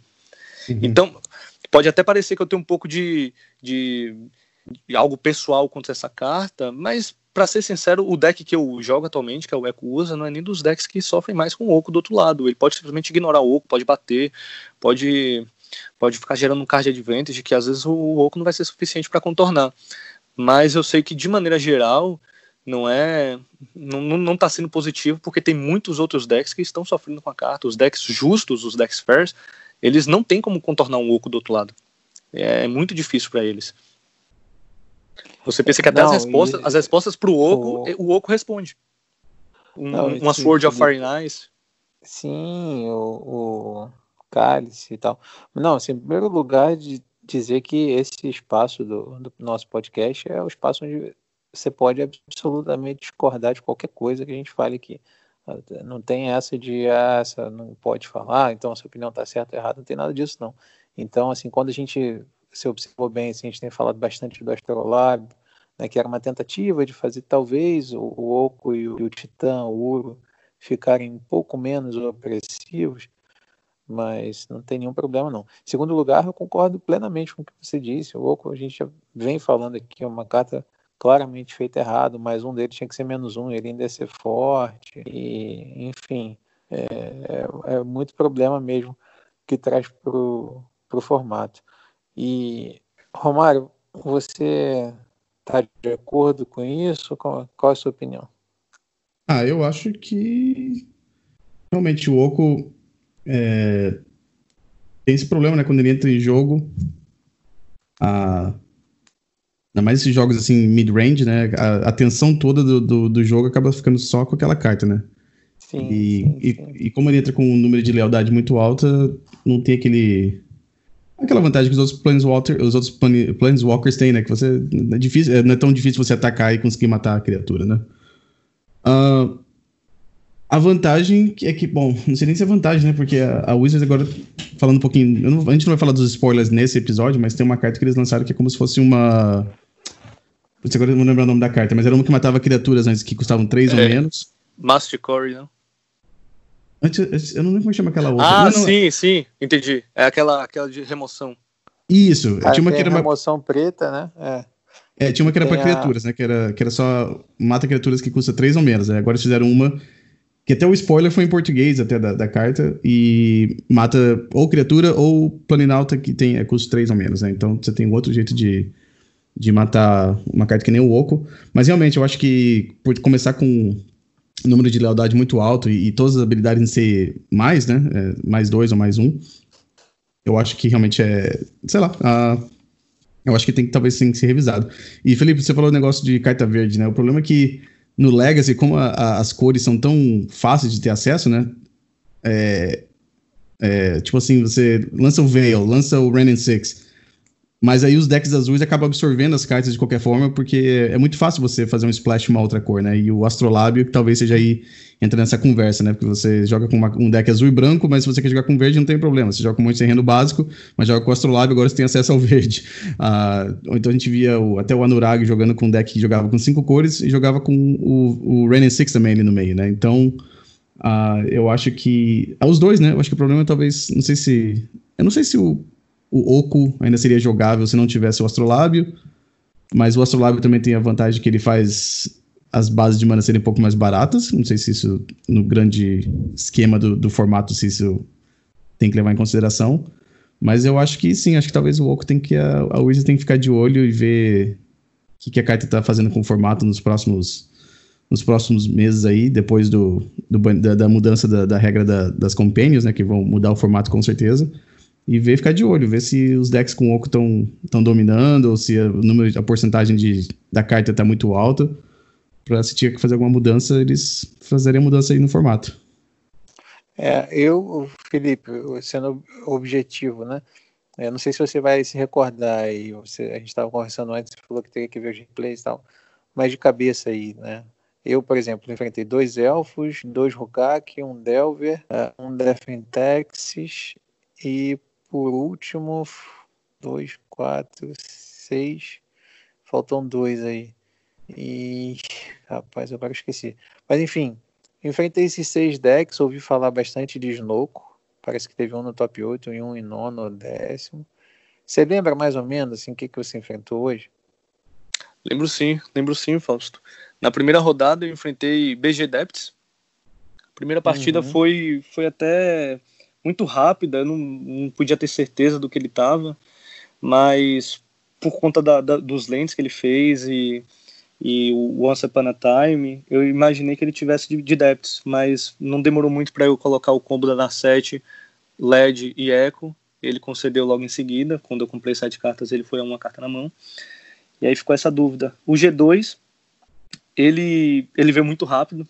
Uhum. Então, pode até parecer que eu tenho um pouco de, de, de algo pessoal contra essa carta, mas para ser sincero, o deck que eu jogo atualmente, que é o Echo usa, não é nem dos decks que sofrem mais com o Oco do outro lado. Ele pode simplesmente ignorar o Oco, pode bater, pode pode ficar gerando um card advantage que às vezes o Oco não vai ser suficiente para contornar. Mas eu sei que de maneira geral não é não, não tá sendo positivo porque tem muitos outros decks que estão sofrendo com a carta. Os decks justos, os decks fairs, eles não têm como contornar um Oco do outro lado. É muito difícil para eles. Você pensa que até não, as respostas, e... as respostas pro Oco, o... o Oco responde. Um, não, uma Sword of Fire Nice. Sim, o, o Cálice e tal. Não, assim, em primeiro lugar, de dizer que esse espaço do, do nosso podcast é o espaço onde você pode absolutamente discordar de qualquer coisa que a gente fale aqui. Não tem essa de ah, essa não pode falar, então a sua opinião está certa ou errada, não tem nada disso não. Então, assim, quando a gente se observou bem, assim, a gente tem falado bastante do Astrolabe, né, que era uma tentativa de fazer talvez o, o Oco e o, e o Titã, o Uro, ficarem um pouco menos opressivos, mas não tem nenhum problema não. Em segundo lugar, eu concordo plenamente com o que você disse. O Oco, a gente já vem falando aqui, é uma carta claramente feita errado, mas um deles tinha que ser menos um, ele ainda ia ser forte, e enfim, é, é, é muito problema mesmo que traz para o formato. E, Romário, você está de acordo com isso? Qual, qual é a sua opinião? Ah, eu acho que realmente o Oco é, tem esse problema, né? Quando ele entra em jogo, a, ainda mais esses jogos assim, mid-range, né? A atenção toda do, do, do, jogo acaba ficando só com aquela carta, né? Sim, e, sim, e, sim. e, como ele entra com um número de lealdade muito alta, não tem aquele. Aquela vantagem que os outros Planeswalker, os outros Planeswalkers têm, né? Que você. É difícil, é, não é tão difícil você atacar e conseguir matar a criatura, né? Uh, a vantagem é que, bom, não sei nem se é vantagem, né? Porque a, a Wizards agora, falando um pouquinho. Não, a gente não vai falar dos spoilers nesse episódio, mas tem uma carta que eles lançaram que é como se fosse uma. Putz, agora eu não lembro o nome da carta, mas era uma que matava criaturas antes que custavam 3 é, ou menos. Mastercore, não? Antes, eu não lembro como chama aquela outra. Ah, não, não, sim, sim, entendi. É aquela, aquela de remoção. Isso, ah, tinha uma que era uma. remoção preta, né? É. É, tinha uma que era para criaturas, né? Que era, que era só mata criaturas que custa 3 ou menos. Né? Agora fizeram uma que até o spoiler foi em português até da, da carta, e mata ou criatura ou planinalta que tem é, custo 3 ou menos, né? Então você tem outro jeito de, de matar uma carta que nem o Oco. Mas realmente, eu acho que por começar com número de lealdade muito alto e, e todas as habilidades em ser mais, né? É, mais dois ou mais um, eu acho que realmente é. Sei lá. eu acho que tem que talvez sim, ser revisado. E Felipe, você falou o negócio de carta verde, né? O problema é que no Legacy, como a, a, as cores são tão fáceis de ter acesso, né? É, é, tipo assim, você lança o Veil, lança o Renin Six, mas aí os decks azuis acabam absorvendo as cartas de qualquer forma, porque é muito fácil você fazer um splash uma outra cor, né? E o Astrolábio talvez seja aí, entra nessa conversa, né? Porque você joga com uma, um deck azul e branco, mas se você quer jogar com verde, não tem problema. Você joga com um monte de terreno básico, mas joga com o Astrolábio, agora você tem acesso ao verde. Ah, então a gente via o, até o Anurag jogando com um deck que jogava com cinco cores e jogava com o, o Six também ali no meio, né? Então, ah, eu acho que... Ah, os dois, né? Eu acho que o problema é talvez... Não sei se... Eu não sei se o o Oco ainda seria jogável se não tivesse o Astrolábio, mas o Astrolábio também tem a vantagem que ele faz as bases de mana serem um pouco mais baratas. Não sei se isso, no grande esquema do, do formato, se isso tem que levar em consideração. Mas eu acho que sim, acho que talvez o Oco tem que. A, a Wizard tem que ficar de olho e ver o que, que a carta está fazendo com o formato nos próximos, nos próximos meses aí, depois do, do da, da, mudança da, da regra da, das Companions, né? Que vão mudar o formato com certeza e ver ficar de olho, ver se os decks com oco estão dominando ou se a, número, a porcentagem de, da carta está muito alta. Para se tiver que fazer alguma mudança, eles fazerem a mudança aí no formato. É, eu, Felipe, sendo objetivo, né? Eu não sei se você vai se recordar aí, você, a gente estava conversando antes, você falou que teria que ver os replays e tal, mas de cabeça aí, né? Eu, por exemplo, enfrentei dois elfos, dois Rukak, um Delver, é, um Defentex e por último, dois, quatro, seis. Faltam dois aí. E. Rapaz, agora esqueci. Mas enfim, enfrentei esses seis decks, ouvi falar bastante de Snowco. Parece que teve um no top 8 e um em nono ou décimo. Você lembra mais ou menos assim, o que, que você enfrentou hoje? Lembro sim, lembro sim, Fausto. Na primeira rodada eu enfrentei BG Depths. A primeira partida uhum. foi, foi até muito rápida, eu não, não podia ter certeza do que ele estava, mas por conta da, da, dos lentes que ele fez e, e o Once Upon a Time, eu imaginei que ele tivesse de, de depths, mas não demorou muito para eu colocar o combo da Narset, LED e Echo. Ele concedeu logo em seguida, quando eu comprei sete cartas, ele foi a uma carta na mão. E aí ficou essa dúvida. O G2, ele, ele veio muito rápido,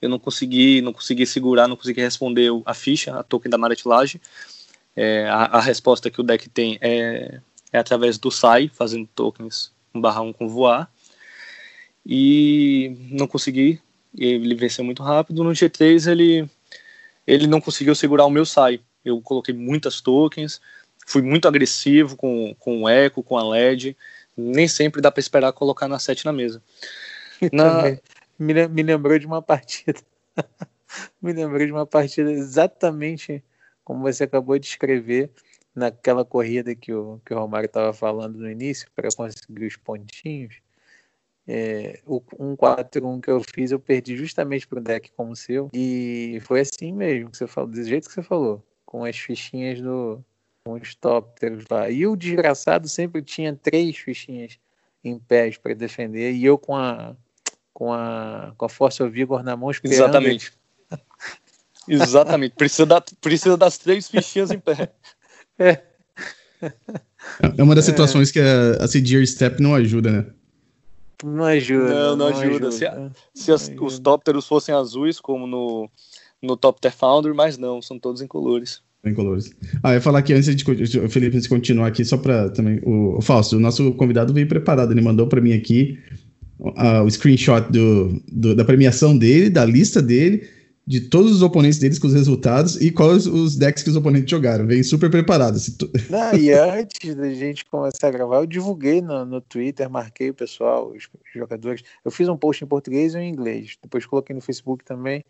eu não consegui, não consegui segurar, não consegui responder a ficha, a token da Maretilage. É, a, a, resposta que o deck tem é, é através do SAI, fazendo tokens 1 barra 1 com voar. E não consegui, ele venceu muito rápido. No G3 ele, ele não conseguiu segurar o meu SAI. Eu coloquei muitas tokens, fui muito agressivo com, com o Echo, com a LED. Nem sempre dá para esperar colocar na 7 na mesa. Na, me, me lembrou de uma partida. me lembrou de uma partida exatamente como você acabou de escrever naquela corrida que o, que o Romário estava falando no início, para conseguir os pontinhos. É, o 1-4-1 que eu fiz, eu perdi justamente para um deck como o seu. E foi assim mesmo que você falou, do jeito que você falou, com as fichinhas do. com os tópteros lá. E o desgraçado sempre tinha três fichinhas em pés para defender, e eu com a com a, com a Força Vigor na mão esperando. Exatamente. Exatamente. Precisa, da, precisa das três fichinhas em pé. É. É uma das situações que a, a CDR Step não ajuda, né? Não ajuda. Não, não, ajuda. ajuda. Se, a, se as, os tópteros fossem azuis, como no, no Topter Founder, mas não, são todos incolores. Incolores. Ah, eu ia falar aqui antes de Felipe, antes de continuar aqui, só para também. O, o Fausto, o nosso convidado veio preparado, ele mandou para mim aqui uh, o screenshot do, do, da premiação dele, da lista dele, de todos os oponentes deles com os resultados e quais os decks que os oponentes jogaram. Vem super preparado. Não, e antes da gente começar a gravar, eu divulguei no, no Twitter, marquei o pessoal, os jogadores. Eu fiz um post em português e em inglês. Depois coloquei no Facebook também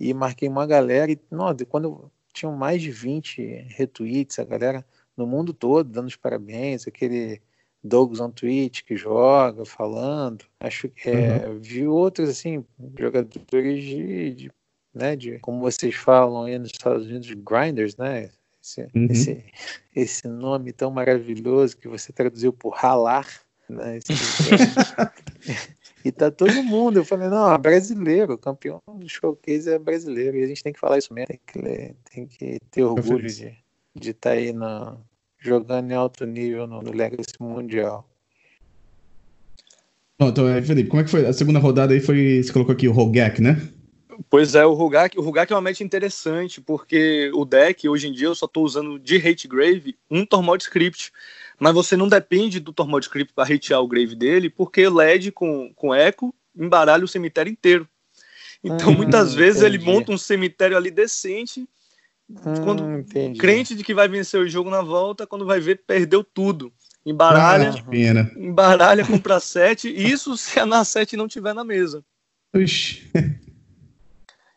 e marquei uma galera. E, não, quando tinham mais de 20 retweets, a galera no mundo todo dando os parabéns, aquele Douglas on Twitch que joga, falando. Acho que é, uhum. vi outros assim, jogadores de, de, né, de, como vocês falam aí nos Estados Unidos, grinders, né? Esse, uhum. esse, esse nome tão maravilhoso que você traduziu por ralar, né? Esse, E tá todo mundo. Eu falei, não, é brasileiro, campeão do showcase é brasileiro. E a gente tem que falar isso mesmo, tem que, tem que ter orgulho de estar de tá aí no, jogando em alto nível no, no Legacy Mundial. Bom, então, Felipe, como é que foi? A segunda rodada aí foi. Você colocou aqui o Rogak, né? Pois é, o Rugak, o Rugak é uma match interessante, porque o deck, hoje em dia, eu só estou usando de Hate Grave um Tormod Script mas você não depende do Tormod Script para hatear o grave dele, porque LED com, com eco embaralha o cemitério inteiro. Então, hum, muitas vezes entendi. ele monta um cemitério ali decente, hum, quando crente de que vai vencer o jogo na volta, quando vai ver, perdeu tudo. Embaralha, ah, embaralha, compra 7, isso se a na 7 não tiver na mesa. Ixi.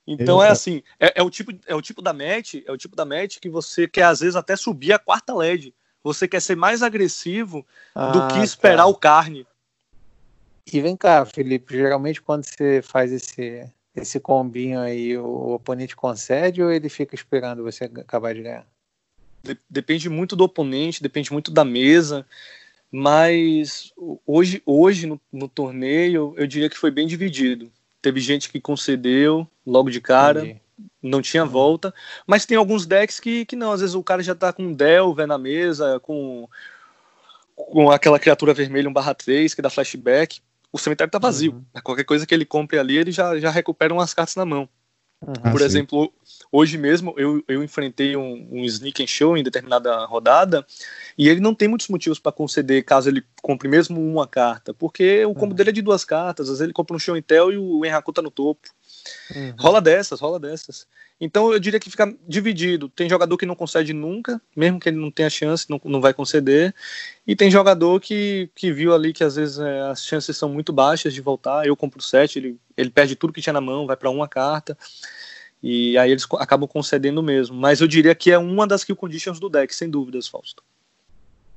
Então é assim, é, é, o tipo, é o tipo da match, é o tipo da match que você quer às vezes até subir a quarta LED você quer ser mais agressivo ah, do que esperar tá. o carne. E vem cá, Felipe, geralmente quando você faz esse, esse combinho aí, o oponente concede ou ele fica esperando você acabar de ganhar? Depende muito do oponente, depende muito da mesa, mas hoje, hoje no, no torneio eu diria que foi bem dividido. Teve gente que concedeu logo de cara, Entendi não tinha uhum. volta. Mas tem alguns decks que, que não, às vezes o cara já tá com Delver na mesa, com, com aquela criatura vermelha, um barra 3, que dá flashback. O cemitério tá vazio. Uhum. Qualquer coisa que ele compre ali, ele já, já recupera umas cartas na mão. Uhum. Por ah, exemplo, hoje mesmo eu, eu enfrentei um, um Sneak and Show em determinada rodada e ele não tem muitos motivos para conceder caso ele compre mesmo uma carta, porque o combo uhum. dele é de duas cartas, às vezes ele compra um Show Intel e o Enraku tá no topo. Uhum. Rola dessas, rola dessas. Então eu diria que fica dividido. Tem jogador que não concede nunca, mesmo que ele não tenha chance, não, não vai conceder. E tem jogador que, que viu ali que às vezes é, as chances são muito baixas de voltar. Eu compro 7, ele, ele perde tudo que tinha na mão, vai para uma carta. E aí eles acabam concedendo mesmo. Mas eu diria que é uma das kill conditions do deck, sem dúvidas, Fausto.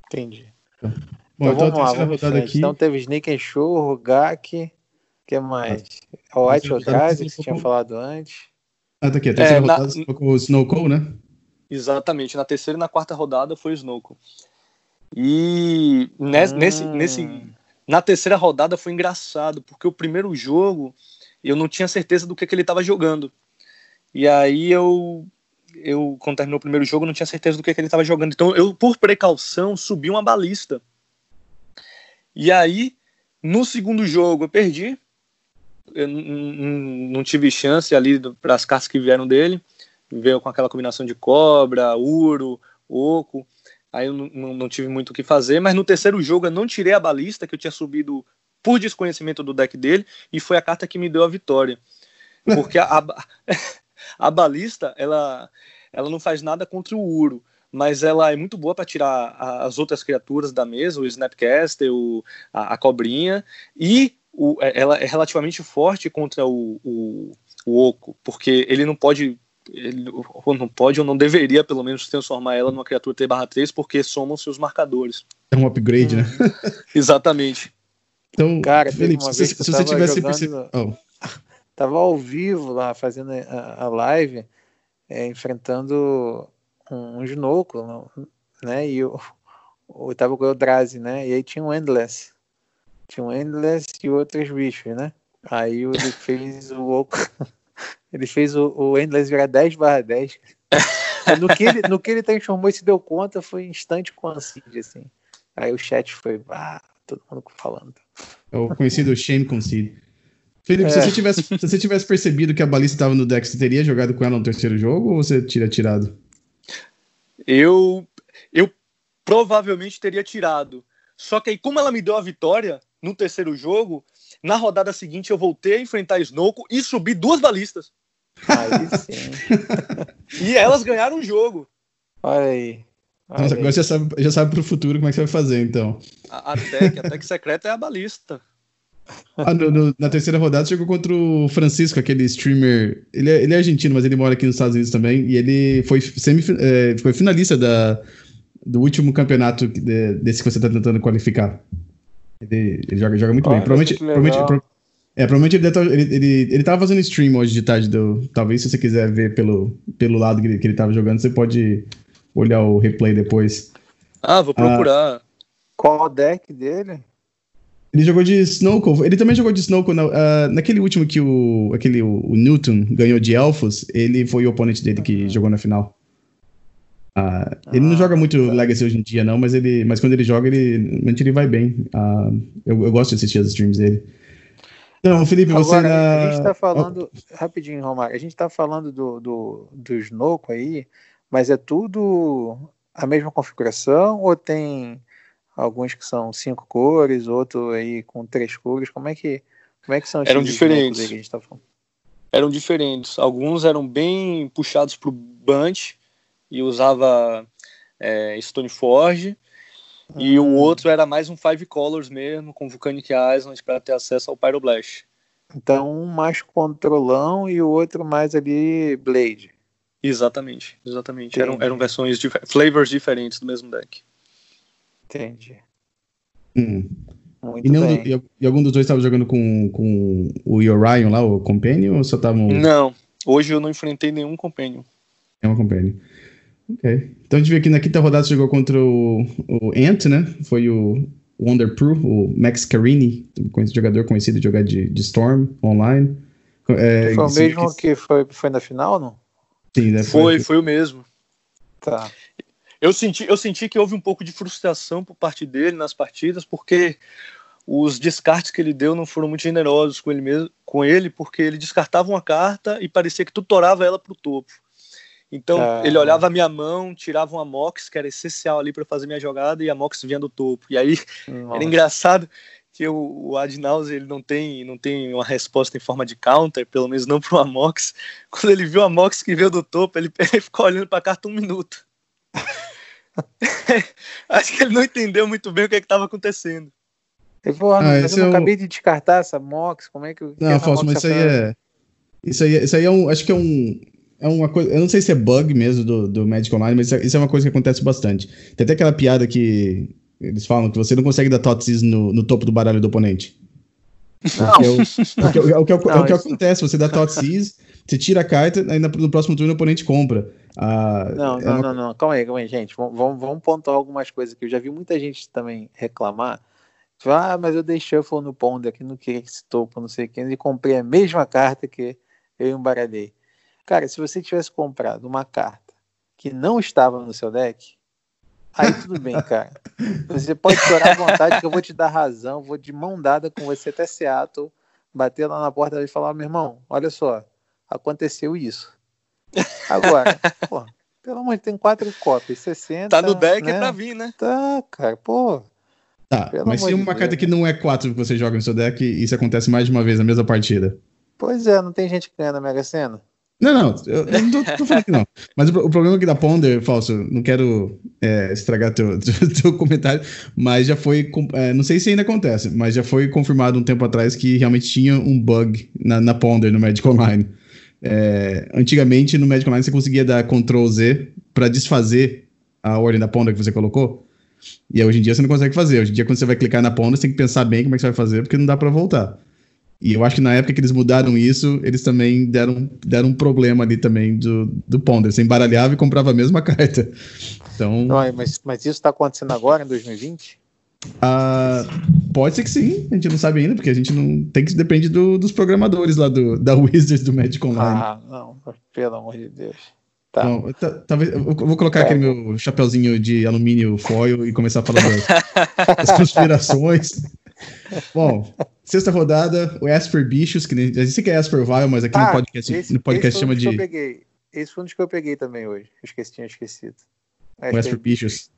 Entendi. Bom, então, então vamos lá, vamos aqui. Então teve Snake and Show, Rogak, que mais? O White Odrade, que você tinha falado antes. Ah, tá aqui. A terceira é, rodada na... com o Snowcall, né? Exatamente. Na terceira e na quarta rodada foi o Snowcall. E nesse, hum. nesse, nesse, na terceira rodada foi engraçado, porque o primeiro jogo eu não tinha certeza do que, que ele estava jogando. E aí eu, eu, quando terminou o primeiro jogo, não tinha certeza do que, que ele estava jogando. Então eu, por precaução, subi uma balista. E aí, no segundo jogo, eu perdi eu não tive chance ali para as cartas que vieram dele. Veio com aquela combinação de cobra, uro, oco. Aí eu não, tive muito o que fazer. Mas no terceiro jogo eu não tirei a balista, que eu tinha subido por desconhecimento do deck dele. E foi a carta que me deu a vitória. Porque a, a, a balista, ela, ela não faz nada contra o uro mas ela é muito boa para tirar as outras criaturas da mesa, o Snapcaster, o, a, a, cobrinha, e o, é, ela é relativamente forte contra o, o, o Oco, porque ele não pode ele ou não pode ou não deveria pelo menos transformar ela numa criatura T/3 porque somam seus marcadores. É um upgrade, né? Exatamente. Então, cara, Felipe, se, se você tivesse percebido. Oh. Tava ao vivo lá fazendo a, a live, é, enfrentando um, um Ginoco, né? E eu, eu tava com o Eldrazi, né? E aí tinha um Endless. Tinha um Endless e outros bichos, né? Aí ele fez o oco. Ele fez o, o Endless virar 10 barra 10. no, que ele, no que ele transformou e se deu conta, foi instante concede, assim. Aí o chat foi, ah, todo mundo falando. É o conhecido Shame Concede. Felipe, é. se, você tivesse, se você tivesse percebido que a balista estava no deck, você teria jogado com ela no terceiro jogo ou você teria tirado? Eu, eu provavelmente teria tirado. Só que aí, como ela me deu a vitória no terceiro jogo, na rodada seguinte eu voltei a enfrentar Snowco e subi duas balistas. Aí sim. e elas ganharam o jogo. Olha aí. Olha Nossa, agora você já sabe, já sabe pro futuro como é que você vai fazer, então. A, a tech, a tech secreta é a balista. Ah, no, no, na terceira rodada jogou contra o Francisco, aquele streamer. Ele é, ele é, argentino, mas ele mora aqui nos Estados Unidos também. E ele foi, semi, é, foi finalista da, do último campeonato de, desse que você está tentando qualificar. Ele, ele joga, joga muito bem. Provavelmente, provavelmente, é, provavelmente ele, deve, ele, ele, ele tava fazendo stream hoje de tarde. Do, talvez se você quiser ver pelo, pelo lado que ele, que ele tava jogando, você pode olhar o replay depois. Ah, vou procurar. Ah, Qual o deck dele? Ele jogou de Snowcove. Ele também jogou de Snowcove na, uh, naquele último que o, aquele, o, o, Newton ganhou de Elfos. Ele foi o oponente dele que uhum. jogou na final. Uh, ele não ah, joga muito tá. Legacy hoje em dia, não, mas, ele, mas quando ele joga, ele, ele vai bem. Uh, eu, eu, gosto de assistir as streams dele. Então, Felipe, Agora, você. A gente tá falando. Oh. Rapidinho, Romário. A gente tá falando do, do, do aí, mas é tudo a mesma configuração ou tem alguns que são cinco cores, outro aí com três cores. Como é que, como é que são Eram diferentes. Que a gente tá falando? Eram diferentes. Alguns eram bem puxados para o Bunch e usava é, Stoneforge. E o hum. outro era mais um Five Colors mesmo, com Vulcanic Island para ter acesso ao Pyroblast. Então, um mais controlão e o outro mais ali Blade. Exatamente, exatamente. Eram, eram versões, dif flavors diferentes do mesmo deck. Entendi. Hum. Muito e, bem. Do, e, algum dos dois estava jogando com, com o Orion lá, o Companion, ou só estavam... Não, hoje eu não enfrentei nenhum Companion. É uma Companion. Ok. Então a gente vê aqui na quinta rodada jogou contra o, o Ant, né? Foi o Wonder Pro, o Max Carini, jogador conhecido de jogar de, de Storm online. É, foi o mesmo que, que foi, foi na final, não? Sim, né? Foi, foi, foi o mesmo. Tá. Eu senti, eu senti que houve um pouco de frustração por parte dele nas partidas, porque os descartes que ele deu não foram muito generosos com ele mesmo, com ele, porque ele descartava uma carta e parecia que tutorava ela para o topo. Então ah. ele olhava a minha mão, tirava uma Mox, que era essencial ali para fazer minha jogada, e a Mox vinha do topo. E aí Nossa. era engraçado que o, o Adnaus ele não tem, não tem uma resposta em forma de counter, pelo menos não para uma Mox. Quando ele viu a Mox que veio do topo, ele, ele ficou olhando para a carta um minuto. Acho que ele não entendeu muito bem o que é estava acontecendo. Ele falou, ah, mas eu é acabei de descartar essa Mox, como é que... Não, Afonso, mas isso aí é... Isso aí, isso aí é um... Acho que é um... É uma coisa... Eu não sei se é bug mesmo do, do Magic Online, mas isso é uma coisa que acontece bastante. Tem até aquela piada que eles falam que você não consegue dar Totsis no, no topo do baralho do oponente. Não. É, é, o, que, acontece, você dá Totsis, você tira a carta, aí no próximo turno o oponente compra. Ah, não, é não, uma... não, não, calma aí, calma aí, gente. Vamos, vamos pontuar algumas coisas que eu já vi muita gente também reclamar. Ah, mas eu dei shuffle no Ponder que não queria esse topo, não sei o que, e comprei a mesma carta que eu embaralhei. Cara, se você tivesse comprado uma carta que não estava no seu deck, aí tudo bem, cara. Você pode chorar à vontade que eu vou te dar razão, vou de mão dada com você até Seattle, bater lá na porta e falar, meu irmão, olha só, aconteceu isso. Agora, pô, pelo amor de tem quatro cópias, 60. Tá no deck né? é pra vir, né? Tá, cara, pô. Tá, mas se uma carta que não é quatro que você joga no seu deck, isso acontece mais de uma vez na mesma partida. Pois é, não tem gente que ganha na Mega Sena? Não, não, eu, não tô, tô, falando que não. Mas o, o, problema aqui da Ponder, Falso, não quero é, estragar teu, teu, teu, comentário, mas já foi. É, não sei se ainda acontece, mas já foi confirmado um tempo atrás que realmente tinha um bug na, na Ponder no Magic Online. É, antigamente no Magic Online você conseguia dar Ctrl Z para desfazer a ordem da ponta que você colocou. E hoje em dia você não consegue fazer. Hoje em dia, quando você vai clicar na ponta, você tem que pensar bem como é que você vai fazer, porque não dá para voltar. E eu acho que na época que eles mudaram isso, eles também deram, deram um problema ali também do, do Ponder. Você embaralhava e comprava a mesma carta. Então. Não, mas, mas isso está acontecendo agora, em 2020? Ah, pode ser que sim, a gente não sabe ainda, porque a gente não. Tem que depende do, dos programadores lá do, da Wizards do Magic Online. Ah, não, pelo amor de Deus. Tá. Bom, tá- talvez eu vou colocar aquele meu chapeuzinho de alumínio foil e começar a falar das, das conspirações. Bom, sexta rodada, o Asper Bichos, que nem, a gente sei que é Asper Vile, mas aqui no Ah, podcast, esse- no podcast esse chama de peguei. Esse foi um dos que eu peguei também hoje. Esqueci, tinha esquecido. o Asper Bichos.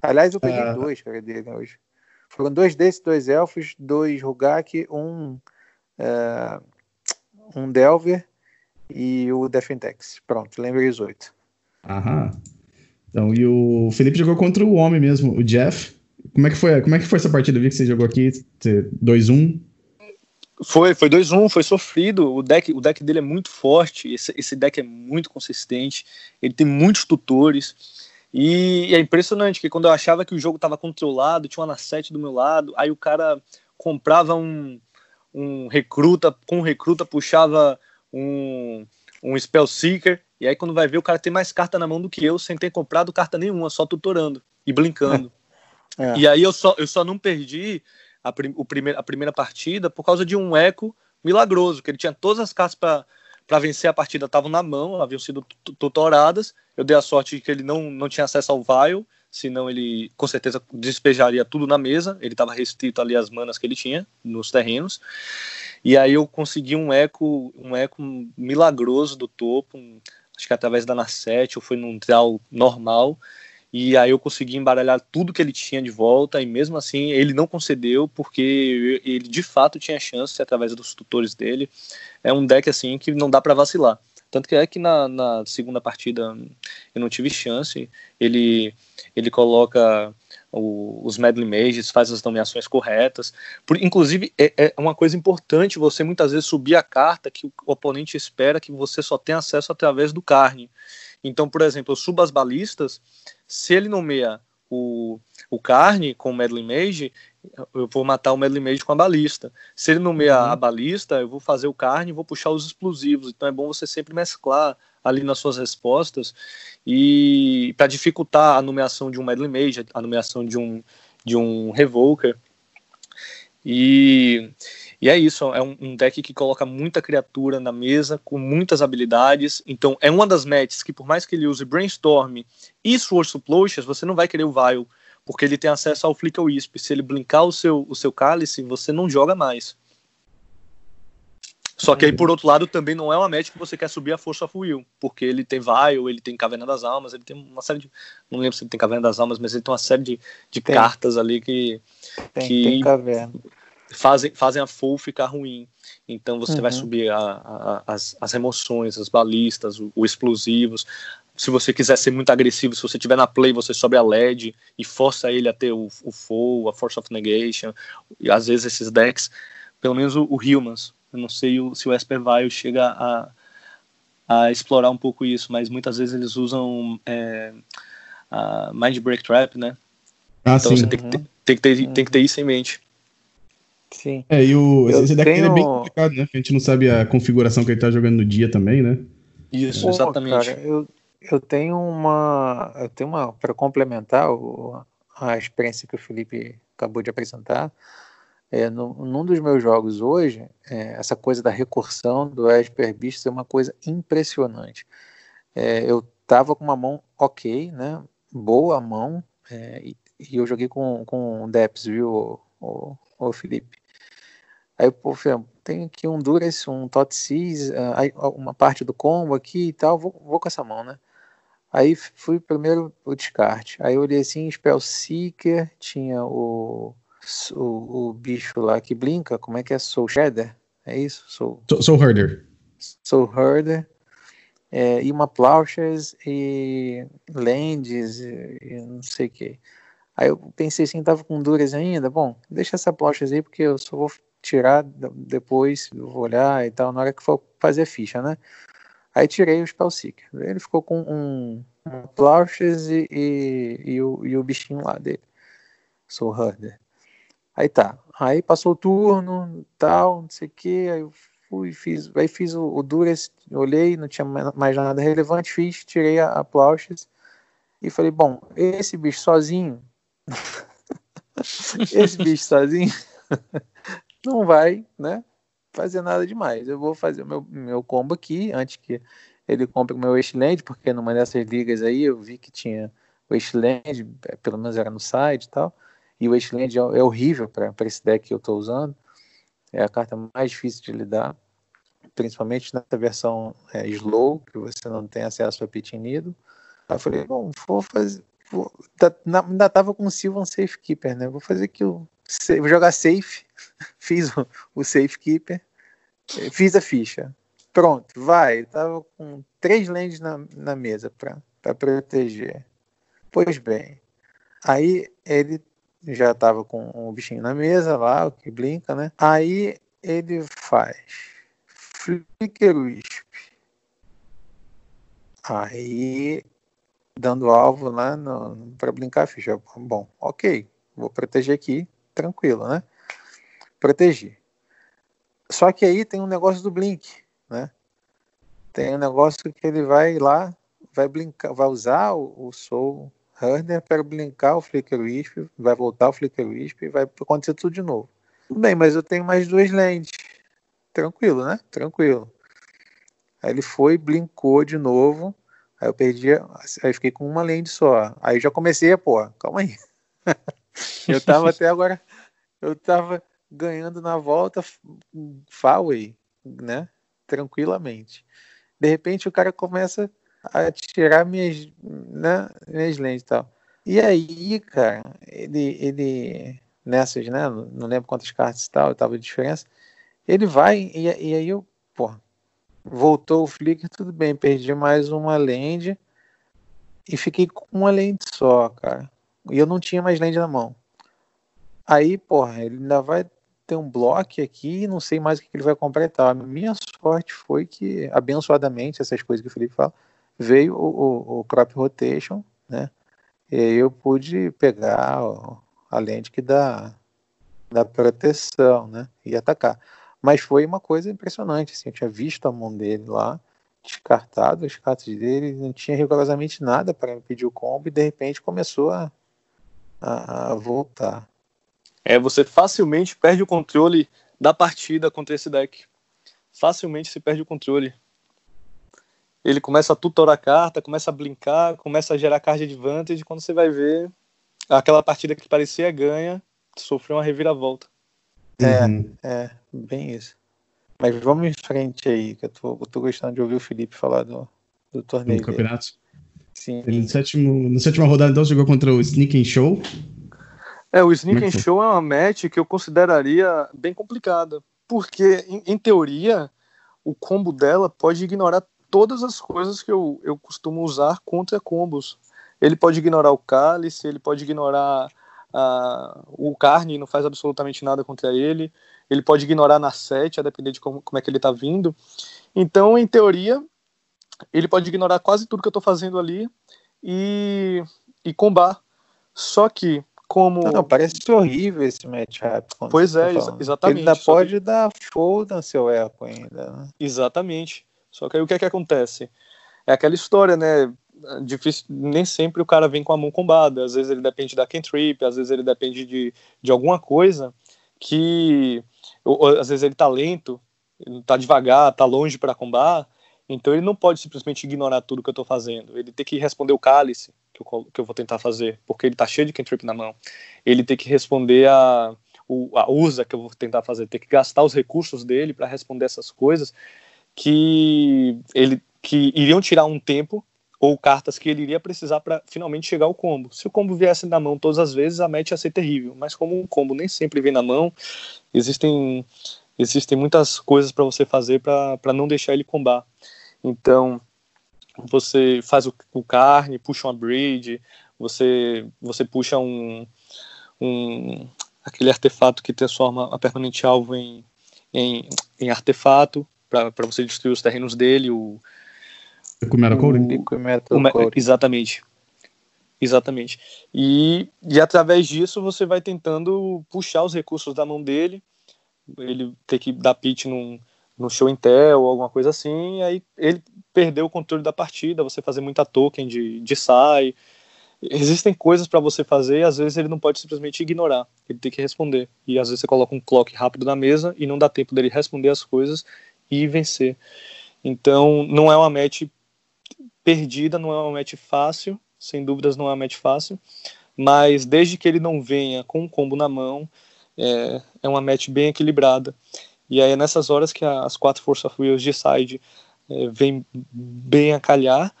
Aliás, eu peguei Ah. dois, cara, dele hoje. Foram dois desses, dois elfos, dois Rugak, um, é, um Delver e o Defentex. Pronto, lembrei os oito. Aham. Então, e o Felipe jogou contra o homem mesmo, o Jeff. Como é que foi, como é que foi essa partida? Eu vi que você jogou aqui, você- 2-1. Foi, foi 2-1, foi sofrido. O deck, o deck dele é muito forte, esse, esse deck é muito consistente, ele tem muitos tutores. E, é impressionante que quando eu achava que o jogo estava controlado, tinha uma na 7 do meu lado, aí o cara comprava um, um recruta, com um recruta puxava um, um Spell Seeker, e aí quando vai ver o cara tem mais carta na mão do que eu, sem ter comprado carta nenhuma, só tutorando e blinkando. É. E aí eu só, eu só não perdi a, prim, o primeir, a primeira partida por causa de um eco milagroso, que ele tinha todas as cartas para vencer a partida, estavam na mão, haviam sido tu- tutoradas. Eu dei a sorte de que ele não, não tinha acesso ao Vile, senão ele com certeza despejaria tudo na mesa. Ele estava restrito ali às manas que ele tinha nos terrenos. E aí eu consegui um eco, um eco milagroso do topo, um- acho que através da Nasset, ou foi num draw normal. E aí eu consegui embaralhar tudo que ele tinha de volta, e mesmo assim ele não concedeu, porque ele de fato tinha chance através dos tutores dele. É um deck assim que não dá para vacilar. Tanto que é que na, na segunda partida eu não tive chance. Ele, ele coloca o- os Medley Mages, faz as nomeações corretas. Por, inclusive, é, é uma coisa importante você muitas vezes subir a carta que o oponente espera que você só tenha acesso através do carne. Então, por exemplo, eu subo as balistas, se ele nomeia o, o carne com o Medley Mage, eu vou matar o Medley Mage com a balista. Se ele nomeia Uhum. a balista, eu vou fazer o carne e vou puxar os explosivos. Então é bom você sempre mesclar ali nas suas respostas e para dificultar a nomeação de um Medley Mage, a nomeação de um de um Revoker. E, e é isso, é um, um deck que coloca muita criatura na mesa, com muitas habilidades. Então, é uma das matches que, por mais que ele use Brainstorm e Sword Supplotias, você não vai querer o Vile, porque ele tem acesso ao Flicker Wisp. Se ele blinkar o seu, o seu cálice, você não joga mais. Só que aí, por outro lado, também não é uma match que você quer subir a Force of Will, porque ele tem Vile, ele tem Caverna das Almas, ele tem uma série de. Não lembro se ele tem Caverna das Almas, mas ele tem uma série de, de Tem. cartas ali que Tem, Que- tem caverna. Fazem, fazem a full ficar ruim. Então você vai Uhum. subir a- a- as, as remoções, as balistas, o, o explosivos. Se você quiser ser muito agressivo, se você tiver na play, você sobe a LED e força ele a ter o, o full, a Force of Negation. E às vezes esses decks, pelo menos o, o Humans, eu não sei o- se o Esper Vile chega a, a explorar um pouco isso, mas muitas vezes eles usam é, a Mind Break Trap, né? Ah, Então sim. você tem que, ter, tem, que ter, tem que ter isso em mente. Sim. É, e o, Eu esse deck dele é bem tenho- complicado, né? Porque a gente não sabe a configuração que ele tá jogando no dia também, né? Isso, Pô, exatamente. cara, eu, eu tenho uma. Eu tenho uma. Para complementar o, a experiência que o Felipe acabou de apresentar, é, no, num dos meus jogos hoje, é, essa coisa da recursão do Esper Beasts é uma coisa impressionante. É, eu tava com uma mão ok, né? Boa mão, é, e, e eu joguei com, com Deps, viu, o, o, Felipe? Aí, pô, falei, tem aqui um Duras, um Totsis, uh, uma parte do combo aqui e tal, vou, vou com essa mão, né? Aí fui primeiro o descarte. Aí eu olhei assim, Spell Seeker, tinha o, o, o bicho lá que blinca, como é que é? Soul Shader? É isso? Soul, Sou, sou herder. Soul Herder. É, e uma Plowshares e Lands e, e não sei o que. Aí eu pensei assim, tava com duras ainda, bom, deixa essa Plowshares aí porque eu só vou tirar depois, vou olhar e tal, na hora que for fazer a ficha, né? Aí tirei o Spellseeker. Ele ficou com um, um Plowshares e, e, e, o, e o bichinho lá dele. Soul Herder. Aí tá. Aí passou o turno, tal, não sei o que. Aí eu fui, fiz. Aí fiz o, o Duras, olhei, não tinha mais nada relevante, fiz, tirei a, a Plauches e falei, bom, esse bicho sozinho esse bicho sozinho não vai, né? Fazer nada demais. Eu vou fazer o meu, meu combo aqui antes que ele compre o meu Wasteland, porque numa dessas ligas aí eu vi que tinha Wasteland, é, pelo menos era no site e tal. E o Wasteland é, é horrível para esse deck que eu estou usando. É a carta mais difícil de lidar, principalmente nessa versão é, slow, que você não tem acesso a pit nido. Aí eu falei, bom, vou fazer. Tá, ainda tava com o Sylvan Safekeeper, né? Vou fazer aqui o. Vou jogar safe. Fiz o, o Safekeeper. Fiz a ficha. Pronto, vai. tava com três lands na, na mesa para proteger. Pois bem. Aí ele já tava com o bichinho na mesa lá, o que brinca, né? Aí ele faz Flicker Wisp. Aí dando alvo lá para brincar ficha. Bom, ok, vou proteger aqui, tranquilo, né? Proteger. Só que aí tem um negócio do Blink, né? Tem um negócio que ele vai lá, vai brincar, vai usar o, o Soul Herder para brincar o Flicker Wisp, vai voltar o Flicker Wisp e vai acontecer tudo de novo. Tudo bem, mas eu tenho mais duas lentes. Tranquilo, né? Tranquilo. Aí ele foi, blinkou de novo. Aí eu perdi, aí fiquei com uma lente só. Aí já comecei pô, calma aí. eu tava até agora, eu tava ganhando na volta Faway, né? Tranquilamente. De repente o cara começa a tirar minhas, né, minhas lentes e tal. E aí, cara, ele, ele nessas, né, não lembro quantas cartas e tal, tava de diferença, ele vai e, e aí eu, pô, voltou o flicker, tudo bem, perdi mais uma lente e fiquei com uma lente só, cara. E eu não tinha mais lente na mão. Aí, porra, ele ainda vai ter um bloco aqui não sei mais o que ele vai comprar tal. A minha sorte foi que, abençoadamente, essas coisas que o Felipe fala, veio o, o, o crop rotation, né? E aí eu pude pegar a lente que dá, dá proteção, né? E atacar. Mas foi uma coisa impressionante, assim, eu tinha visto a mão dele lá, descartado as cartas dele, não tinha rigorosamente nada para impedir o combo e de repente começou a, a, a voltar. É, você facilmente perde o controle da partida contra esse deck. Facilmente se perde o controle ele começa a tutorar a carta, começa a brincar, começa a gerar card advantage, quando você vai ver aquela partida que parecia ganha, sofreu uma reviravolta. É, uhum. é, bem isso. Mas vamos em frente aí, que eu tô, eu tô gostando de ouvir o Felipe falar do, do torneio. No campeonato? Sim. no sétimo, na sétima rodada, então, jogou contra o Sneak and Show. É, o Sneak and Show é uma match que eu consideraria bem complicada. Porque, em, em teoria, o combo dela pode ignorar todas as coisas que eu, eu costumo usar contra combos. Ele pode ignorar o cálice, ele pode ignorar uh, o carne, não faz absolutamente nada contra ele. Ele pode ignorar na 7, a depender de como, como é que ele está vindo. Então, em teoria, ele pode ignorar quase tudo que eu estou fazendo ali e, e combar. Só que, como. Não, não, parece horrível esse matchup. Pois é, ex exatamente. Ele ainda pode que... dar fold no seu eco ainda. Né? Exatamente. Só que aí o que é que acontece? É aquela história, né? Difícil, nem sempre o cara vem com a mão combada. Às vezes ele depende da cantrip, às vezes ele depende de, de alguma coisa que. Às vezes ele tá lento, ele tá devagar, tá longe para combar. Então ele não pode simplesmente ignorar tudo que eu tô fazendo. Ele tem que responder o cálice que eu, que eu vou tentar fazer, porque ele tá cheio de cantrip na mão. Ele tem que responder a, o, a usa que eu vou tentar fazer, tem que gastar os recursos dele para responder essas coisas que ele que iriam tirar um tempo ou cartas que ele iria precisar para finalmente chegar ao combo. Se o combo viesse na mão todas as vezes, a match ia ser terrível. Mas como um combo nem sempre vem na mão, existem existem muitas coisas para você fazer para não deixar ele combar. Então, você faz o, o carne, puxa uma bridge, você você puxa um, um aquele artefato que transforma a permanente alvo em, em, em artefato para você destruir os terrenos dele. O, Liquid Code? Exatamente. Exatamente. E, e através disso você vai tentando puxar os recursos da mão dele. Ele ter que dar pitch num, no show Intel ou alguma coisa assim. Aí ele perdeu o controle da partida. Você fazer muita token de, de sai. existem coisas para você fazer e às vezes ele não pode simplesmente ignorar, ele tem que responder. E às vezes você coloca um clock rápido na mesa e não dá tempo dele responder as coisas e vencer. Então, não é uma match perdida, não é uma match fácil, sem dúvidas não é uma match fácil, mas desde que ele não venha com um combo na mão, é, é uma match bem equilibrada. E aí é nessas horas que as quatro Force of Wheels de side é, vem bem a calhar,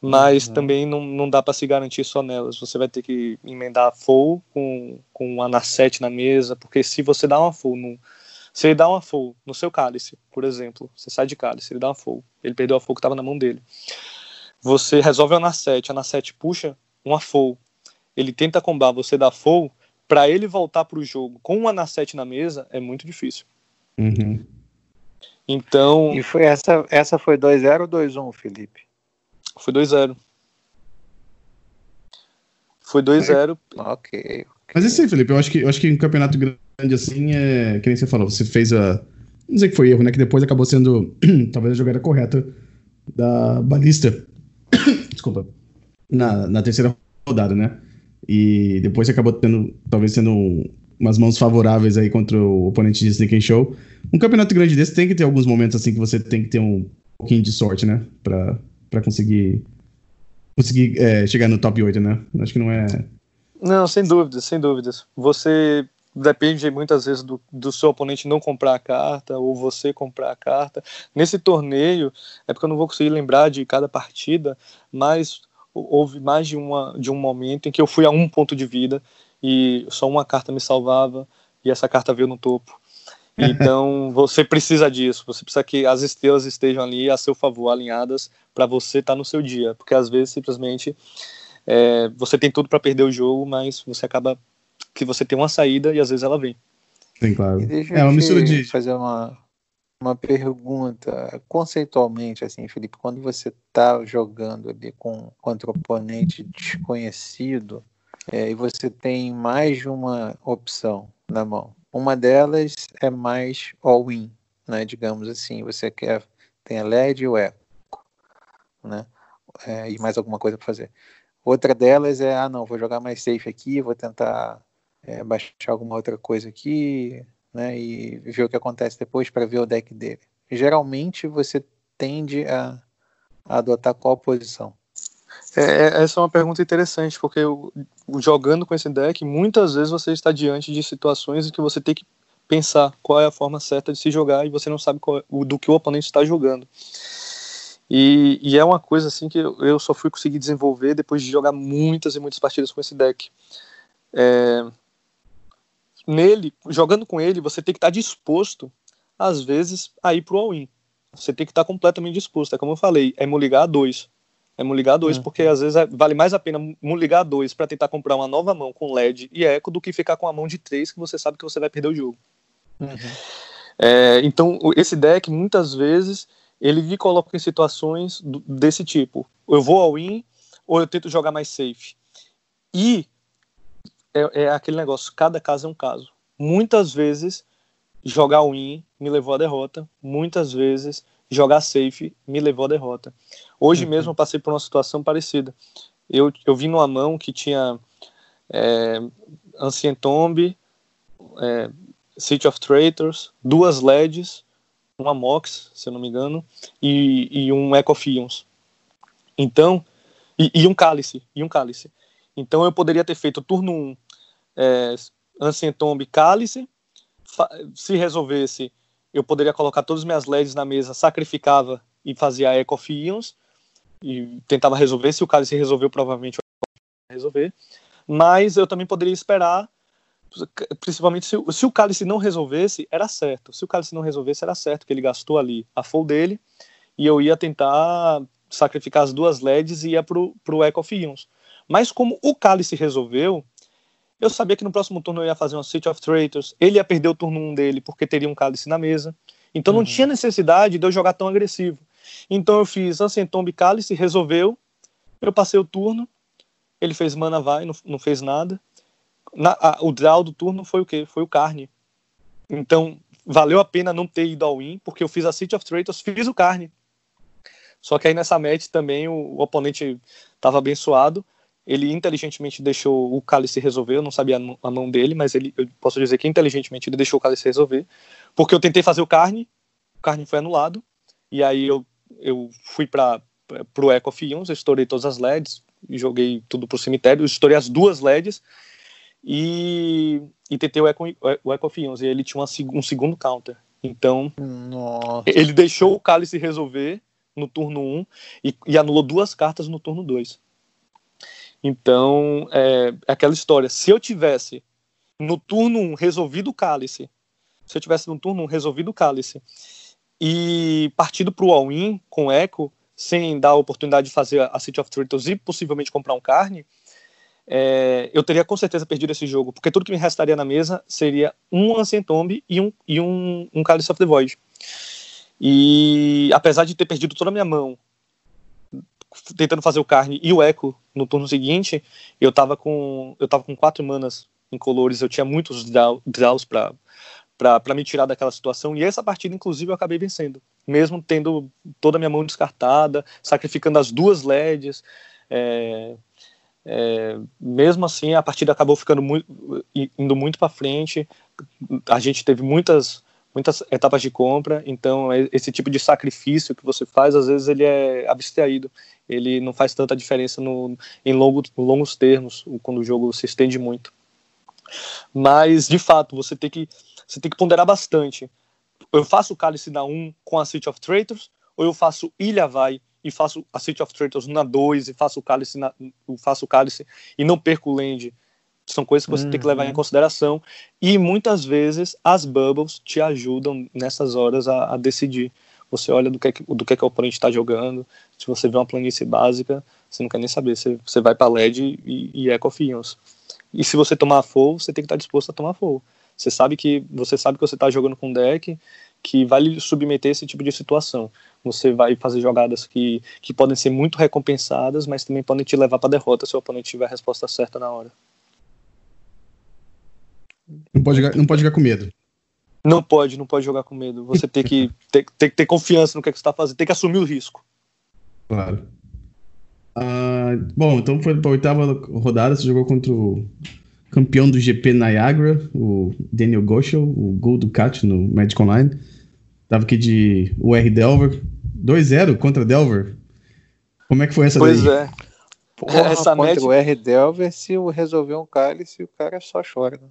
mas uhum. também não, não dá para se garantir só nelas. Você vai ter que emendar a full com, com uma na 7 na mesa, porque se você dá uma full no. Se ele dá uma full no seu cálice, por exemplo, você sai de cálice, ele dá uma full, ele perdeu a full que estava na mão dele. Você resolve a na 7, a na 7 puxa uma full, ele tenta combar, você dá full, para ele voltar para o jogo com uma na 7 na mesa é muito difícil. Uhum. Então. E foi essa, essa foi 2-0 ou 2-1, Felipe? Foi 2-0. Foi 2-0. Ok. Mas é isso aí, Felipe. Eu acho que, eu acho que um campeonato grande assim é. Que nem você falou, você fez a. Não sei que foi erro, né? Que depois acabou sendo talvez a jogada correta da balista. Desculpa. Na, na terceira rodada, né? E depois acabou tendo, talvez sendo umas mãos favoráveis aí contra o oponente de Sneak and Show. Um campeonato grande desse tem que ter alguns momentos assim que você tem que ter um pouquinho de sorte, né? Pra, para conseguir conseguir é, chegar no top 8, né? Acho que não é. Não, sem dúvidas, sem dúvidas. Você depende muitas vezes do, do seu oponente não comprar a carta ou você comprar a carta. Nesse torneio, é porque eu não vou conseguir lembrar de cada partida, mas houve mais de, uma, de um momento em que eu fui a um ponto de vida e só uma carta me salvava e essa carta veio no topo. Então você precisa disso, você precisa que as estrelas estejam ali a seu favor, alinhadas para você estar tá no seu dia, porque às vezes simplesmente é, você tem tudo para perder o jogo, mas você acaba que você tem uma saída e às vezes ela vem. Sim, claro. é uma mistura de fazer uma uma pergunta conceitualmente assim, Felipe, quando você está jogando ali com contra um oponente desconhecido é, e você tem mais de uma opção na mão uma delas é mais all-in, né? Digamos assim, você quer tem a LED e o Eco, né? É, e mais alguma coisa para fazer. Outra delas é, ah, não, vou jogar mais safe aqui, vou tentar é, baixar alguma outra coisa aqui, né? E ver o que acontece depois para ver o deck dele. Geralmente você tende a, a adotar qual posição? É, é, essa é uma pergunta interessante, porque jogando com esse deck, muitas vezes você está diante de situações em que você tem que pensar qual é a forma certa de se jogar e você não sabe qual, é do que o oponente está jogando. E, e, é uma coisa assim que eu só fui conseguir desenvolver depois de jogar muitas e muitas partidas com esse deck. É, nele, jogando com ele, você tem que estar disposto, às vezes, a ir pro all-in. Você tem que estar completamente disposto. É como eu falei, é ligar a dois. É ligar dois, uhum. porque às vezes é, vale mais a pena ligar dois para tentar comprar uma nova mão com LED e eco do que ficar com a mão de três que você sabe que você vai perder o jogo. Uhum. É, então, esse deck, muitas vezes, ele me coloca em situações desse tipo. Eu vou ao win ou eu tento jogar mais safe. E é, é, aquele negócio, cada caso é um caso. Muitas vezes, jogar win me levou à derrota. Muitas vezes, jogar safe me levou à derrota. Hoje uhum. mesmo eu passei por uma situação parecida. Eu, eu vi numa mão que tinha é, Ancient Tomb, é, City of Traitors, duas LEDs, uma Mox, se eu não me engano, e, e um Echo. Então, e, e, um Cálice, e um Cálice. Então eu poderia ter feito turno 1, é, Ancient Tomb, Cálice, se resolvesse eu poderia colocar todas as minhas LEDs na mesa, sacrificava e fazia Echo Ions e tentava resolver. Se o cálice resolveu, provavelmente ia resolver. Mas eu também poderia esperar, principalmente se, se o cálice não resolvesse, era certo. Se o cálice não resolvesse, era certo que ele gastou ali a full dele e eu ia tentar sacrificar as duas LEDs e ia pro, pro Echo Ions. Mas como o cálice resolveu, eu sabia que no próximo turno eu ia fazer uma City of Traitors, ele ia perder o turno 1 dele porque teria um cálice na mesa. Então uhum. não tinha necessidade de eu jogar tão agressivo. Então eu fiz Ancient Tomb Cálice, resolveu. Eu passei o turno, ele fez mana vai, não, não fez nada. Na, a, o draw do turno foi o quê? Foi o carne. Então valeu a pena não ter ido ao win, porque eu fiz a City of Traitors, fiz o carne. Só que aí nessa match também o, o oponente estava abençoado ele inteligentemente deixou o cálice resolver, eu não sabia a mão dele, mas ele, eu posso dizer que inteligentemente ele deixou o cálice resolver, porque eu tentei fazer o carne, o carne foi anulado, e aí eu, eu fui para o Echo of Ions, eu estourei todas as LEDs, joguei tudo pro cemitério, eu estourei as duas LEDs, e, e tentei o Echo, o Ions, e ele tinha uma, um segundo counter, então Nossa. ele deixou o cálice resolver no turno 1 e, e anulou duas cartas no turno 2. Então, é, aquela história. Se eu tivesse no turno 1 resolvido o cálice, se eu tivesse no turno 1 resolvido o cálice e partido para o all-in com eco, sem dar a oportunidade de fazer a City of Turtles e possivelmente comprar um carne, é, eu teria com certeza perdido esse jogo, porque tudo que me restaria na mesa seria um Ancient Tomb e um, e um, um Cálice of the Void. E apesar de ter perdido toda a minha mão tentando fazer o carne e o eco no turno seguinte, eu tava com eu tava com quatro manas incolores, eu tinha muitos draws para para me tirar daquela situação e essa partida inclusive eu acabei vencendo, mesmo tendo toda a minha mão descartada, sacrificando as duas LEDs, é, é, mesmo assim a partida acabou ficando muito, indo muito para frente, a gente teve muitas muitas etapas de compra, então é esse tipo de sacrifício que você faz, às vezes ele é abstraído, ele não faz tanta diferença no, em longo, longos termos, quando o jogo se estende muito. Mas, de fato, você tem que, você tem que ponderar bastante. Eu faço o Cálice na 1 com a City of Traitors, ou eu faço Ilha Vai e faço a City of Traitors na 2 e faço o Cálice, na, faço o Cálice e não perco o Land são coisas que você uhum. tem que levar em uhum. consideração. E muitas vezes as bubbles te ajudam nessas horas a, a decidir. Você olha do que, é que, do que, é que o oponente está jogando. Se você vê uma planície básica, você não quer nem saber. Você, você vai para LED e, e Echo Fions. E se você tomar full, você tem que estar tá disposto a tomar full. Você sabe que você sabe que você está jogando com um deck que vai lhe submeter esse tipo de situação. Você vai fazer jogadas que, que podem ser muito recompensadas, mas também podem te levar para derrota se o oponente tiver a resposta certa na hora. Não pode, não pode jogar com medo. Não pode, não pode jogar com medo. Você tem que ter, ter, ter confiança no que, é que você está fazendo, tem que assumir o risco. Claro. Uh, bom, então foi para a oitava rodada, você jogou contra o campeão do GP Niagara, o Daniel Goschel, o gol do Cat no Magic Online. Tava aqui de UR Delver, 2-0 contra Delver. Como é que foi essa pois daí? Pois é. Porra, essa contra o R Delver, se resolver um cálice, o cara só chora. Né?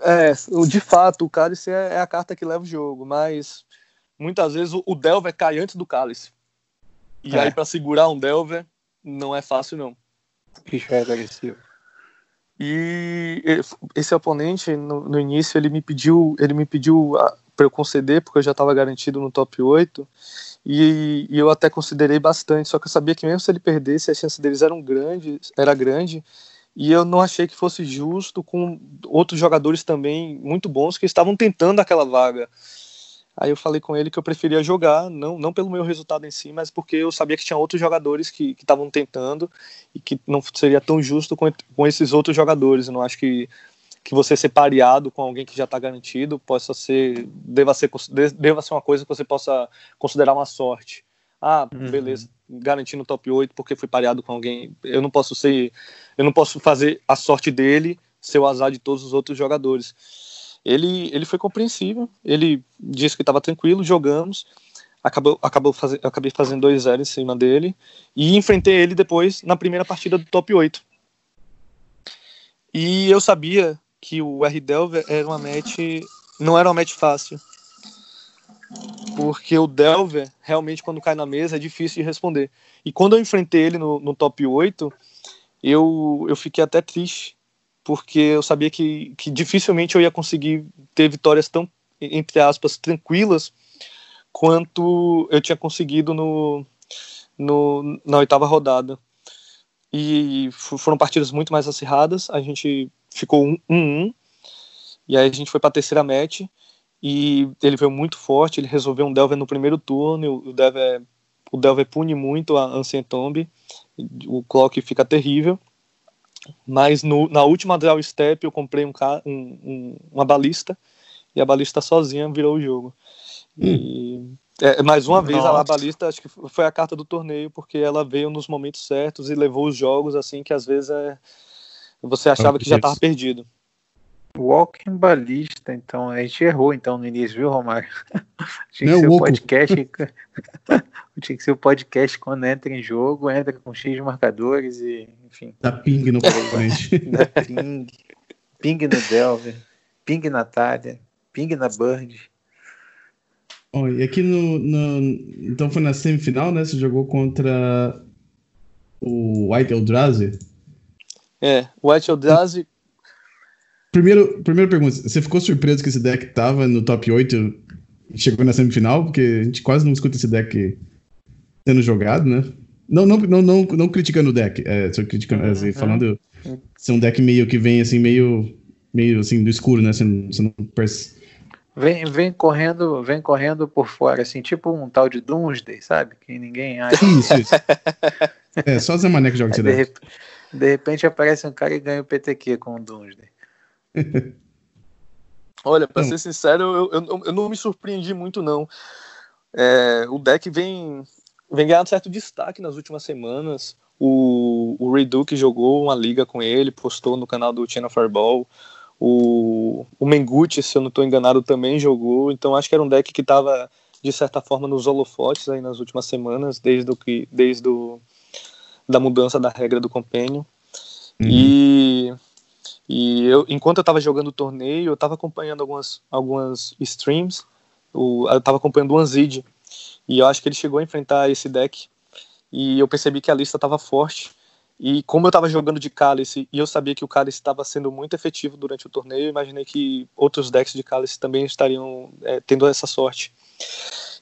É, de fato, o cálice é, é, a carta que leva o jogo, mas muitas vezes o, o Delver cai antes do cálice. E é. aí, para segurar um Delver, não é fácil, não. Bicho é agressivo. E esse oponente, no, no, início, ele me pediu, ele me pediu para eu conceder, porque eu já estava garantido no top 8. E, e, eu até considerei bastante, só que eu sabia que mesmo se ele perdesse, a chance deles eram grandes, era grande e eu não achei que fosse justo com outros jogadores também muito bons que estavam tentando aquela vaga. Aí eu falei com ele que eu preferia jogar, não, não pelo meu resultado em si, mas porque eu sabia que tinha outros jogadores que estavam tentando e que não seria tão justo com, com esses outros jogadores. Eu não acho que, que você ser pareado com alguém que já está garantido possa ser deva, ser deva ser uma coisa que você possa considerar uma sorte. Ah, uhum. beleza, garanti no top 8 porque fui pareado com alguém. Eu não posso ser, eu não posso fazer a sorte dele ser o azar de todos os outros jogadores. Ele, ele foi compreensível, ele disse que estava tranquilo, jogamos, acabou, acabou faz, acabei fazendo 2-0 em cima dele e enfrentei ele depois na primeira partida do top 8. E eu sabia que o R Delver era uma match, não era uma match fácil porque o Delver, realmente, quando cai na mesa, é difícil de responder. E quando eu enfrentei ele no, no top 8, eu, eu fiquei até triste, porque eu sabia que, que dificilmente eu ia conseguir ter vitórias tão, entre aspas, tranquilas quanto eu tinha conseguido no, no, na oitava rodada. E foram partidas muito mais acirradas, a gente ficou 1-1, um, um, um, e aí a gente foi para a terceira match, e ele veio muito forte, ele resolveu um Delver no primeiro turno, o Delver, o Delver pune muito a Ancient Tomb, o clock fica terrível, mas no, na última draw step eu comprei um, um, um, uma balista, e a balista sozinha virou o jogo. Hum. E É, mais uma vez, a balista acho que foi a carta do torneio, porque ela veio nos momentos certos e levou os jogos assim que às vezes é, você achava que já estava perdido. Walking balista, então a gente errou então no início, viu, Romário? Tinha que ser o podcast. Tinha que ser o podcast quando entra em jogo, entra com X marcadores e, enfim. Dá ping no oponente. Dá ping. Ping no Delver, ping na Talha, ping na Bird. Oh, e aqui no, no, Então foi na semifinal, né? Você jogou contra o White Eldrazi? É, o White Eldrazi. Primeiro, primeira pergunta: você ficou surpreso que esse deck tava no top 8 e chegou na semifinal? Porque a gente quase não escuta esse deck sendo jogado, né? Não, não, não, não, não criticando o deck, é, só criticando, assim, uhum. falando ser um deck meio que vem assim, meio, meio assim, do escuro, né? Você não, você não percebe Vem, vem correndo, vem correndo por fora, assim, tipo um tal de Doomsday, sabe? Que ninguém acha. Isso, isso. é, só Zé Mané que joga esse de, de repente aparece um cara e ganha o PTQ com o Doomsday. Olha, pra ser sincero, eu, eu, eu, não me surpreendi muito, não. É, o deck vem, vem ganhando certo destaque nas últimas semanas. O, o Ray Duke jogou uma liga com ele, postou no canal do China Fireball. O, o Mengucci, se eu não estou enganado, também jogou. Então acho que era um deck que estava, de certa forma, nos holofotes aí nas últimas semanas, desde, o que, desde o, da mudança da regra do Companion. Uhum. E, e eu, enquanto eu estava jogando o torneio, eu estava acompanhando algumas, algumas streams. O, eu estava acompanhando o Anzid. E eu acho que ele chegou a enfrentar esse deck. E eu percebi que a lista estava forte. E como eu estava jogando de Cálice e eu sabia que o Cálice estava sendo muito efetivo durante o torneio, imaginei que outros decks de Cálice também estariam é, tendo essa sorte.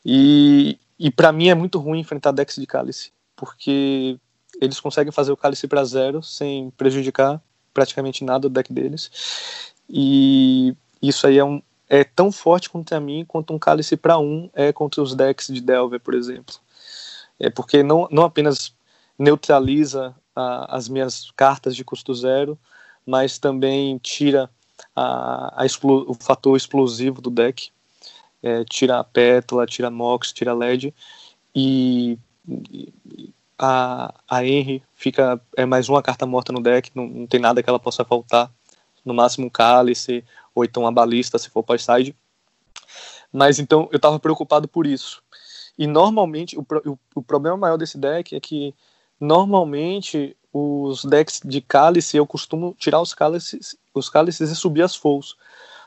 E, e para mim é muito ruim enfrentar decks de Cálice, porque eles conseguem fazer o Cálice para zero sem prejudicar praticamente nada do deck deles. E isso aí é, um, é tão forte contra mim quanto um Cálice para um é contra os decks de Delver, por exemplo. É porque não, não apenas neutraliza a, as minhas cartas de custo zero, mas também tira a, a o fator explosivo do deck, é, tira a pétala, tira a mox, tira LED e, a, a Henry fica é mais uma carta morta no deck, não, não tem nada que ela possa faltar, no máximo um cálice ou então a balista se for pós-side. Mas então eu estava preocupado por isso. E normalmente o, o, o problema maior desse deck é que Normalmente, os decks de cálice, eu costumo tirar os cálices, os cálices e subir as Fouls.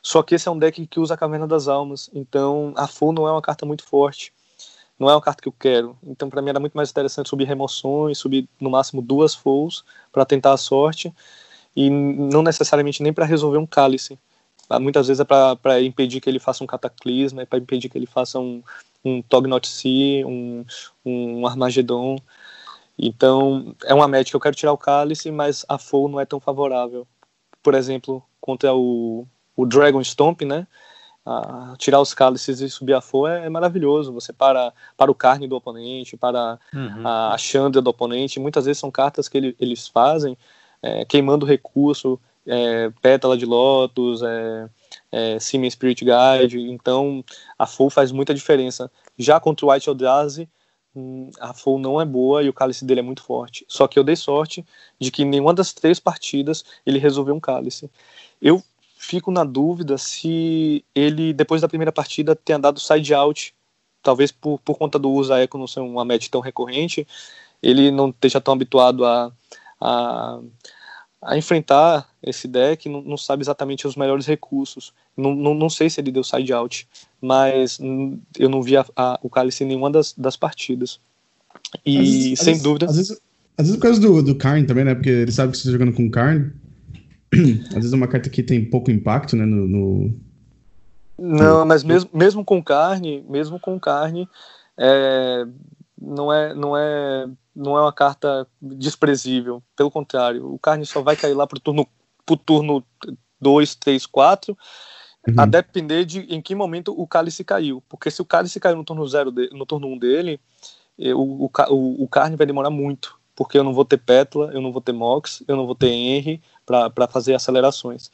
Só que esse é um deck que usa a Caverna das Almas, então a Foul não é uma carta muito forte. Não é uma carta que eu quero. Então, para mim, era muito mais interessante subir remoções, subir no máximo duas Fouls para tentar a sorte, e não necessariamente nem para resolver um cálice. Ah, muitas vezes é para impedir que ele faça um cataclisma, é para impedir que ele faça um, um Tognot Sea, um, um Armagedon. Então, é uma média que eu quero tirar o cálice, mas a full não é tão favorável. Por exemplo, contra o, o Dragon Stomp, né? A, tirar os cálices e subir a full é, é, maravilhoso. Você para, para o carne do oponente, para uhum. a, a Chandra do oponente. Muitas vezes são cartas que ele, eles fazem é, queimando recurso, é, Pétala de Lotus, é, é, Spirit Guide. Então, a full faz muita diferença. Já contra o White Eldrazi, a full não é boa e o cálice dele é muito forte. Só que eu dei sorte de que em nenhuma das três partidas ele resolveu um cálice. Eu fico na dúvida se ele, depois da primeira partida, tenha dado side out. Talvez por, por conta do uso Eco não ser uma match tão recorrente, ele não esteja tão habituado a, a, a enfrentar esse deck, não, não, sabe exatamente os melhores recursos. Não, não, não sei se ele deu side out mas eu não vi a, a, o Cálice em nenhuma das, das partidas. E às, sem às dúvida. Às vezes, às vezes por causa do, do Karn também, né? Porque ele sabe que você está jogando com Karn. Às vezes é uma carta que tem pouco impacto, né? No, no... Não, mas mesmo, mesmo com carne, mesmo com carne, é, não é, não é, não é uma carta desprezível. Pelo contrário, o carne só vai cair lá pro turno, pro turno 2, 3, 4 Uhum. A depender de em que momento o cálice caiu. Porque se o cálice caiu no turno zero de, no turno 1 um dele, o, o, o, carne vai demorar muito. Porque eu não vou ter pétala, eu não vou ter mox, eu não vou ter Henry para fazer acelerações.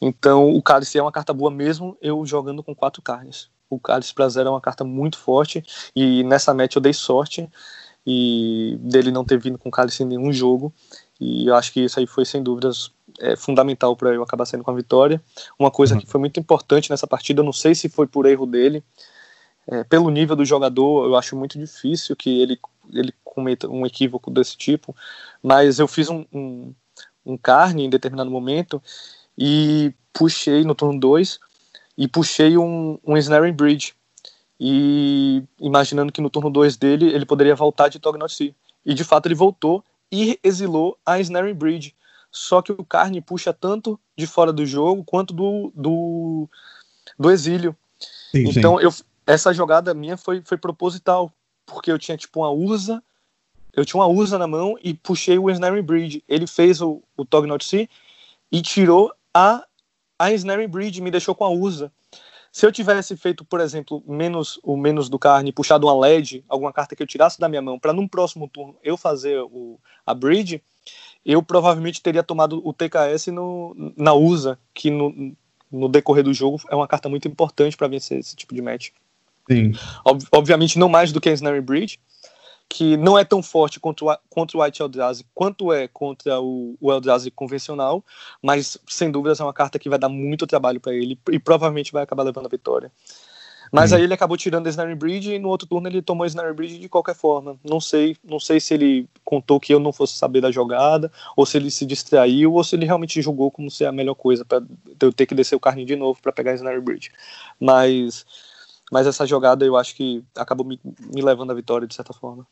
Então o cálice é uma carta boa mesmo eu jogando com quatro carnes. o Cálice para zero é uma carta muito forte, e nessa match eu dei sorte e dele não ter vindo com Cálice em nenhum jogo, e eu acho que isso aí foi sem dúvidas é, fundamental para eu acabar saindo com a vitória. Uma coisa uhum. que foi muito importante nessa partida, eu não sei se foi por erro dele, é, pelo nível do jogador, eu acho muito difícil que ele, ele cometa um equívoco desse tipo, mas eu fiz um, um carne em determinado momento e puxei no turno 2 e puxei um, um Snaring Bridge. E imaginando que no turno 2 dele ele poderia voltar de Tognot Sea. E de fato ele voltou e exilou a Snaring Bridge. Só que o Carne puxa tanto de fora do jogo quanto do, do, do exílio. Sim, então sim. Eu, essa jogada minha foi, foi proposital, porque eu tinha tipo uma Urza, eu tinha uma Urza na mão e puxei o Snaring Bridge. Ele fez o, o Tognot Sea e tirou a, a Snaring Bridge, me deixou com a Urza. Se eu tivesse feito, por exemplo, menos o menos do carne, puxado uma LED, alguma carta que eu tirasse da minha mão, para num próximo turno eu fazer o, a bridge, eu provavelmente teria tomado o TKS no, na USA, que no, no decorrer do jogo é uma carta muito importante para vencer esse tipo de match. Sim. Ob obviamente não mais do que a Snare Bridge, que não é tão forte contra o, contra o White Eldrazi quanto é contra o, o Eldrazi convencional, mas sem dúvidas é uma carta que vai dar muito trabalho para ele e provavelmente vai acabar levando a vitória. Mas uhum. aí ele acabou tirando a Snare Bridge e no outro turno ele tomou a Snare Bridge de qualquer forma. Não sei, não sei se ele contou que eu não fosse saber da jogada, ou se ele se distraiu, ou se ele realmente julgou como ser a melhor coisa para eu ter que descer o carne de novo para pegar a Snare Bridge. Mas mas essa jogada eu acho que acabou me, me levando à vitória de certa forma.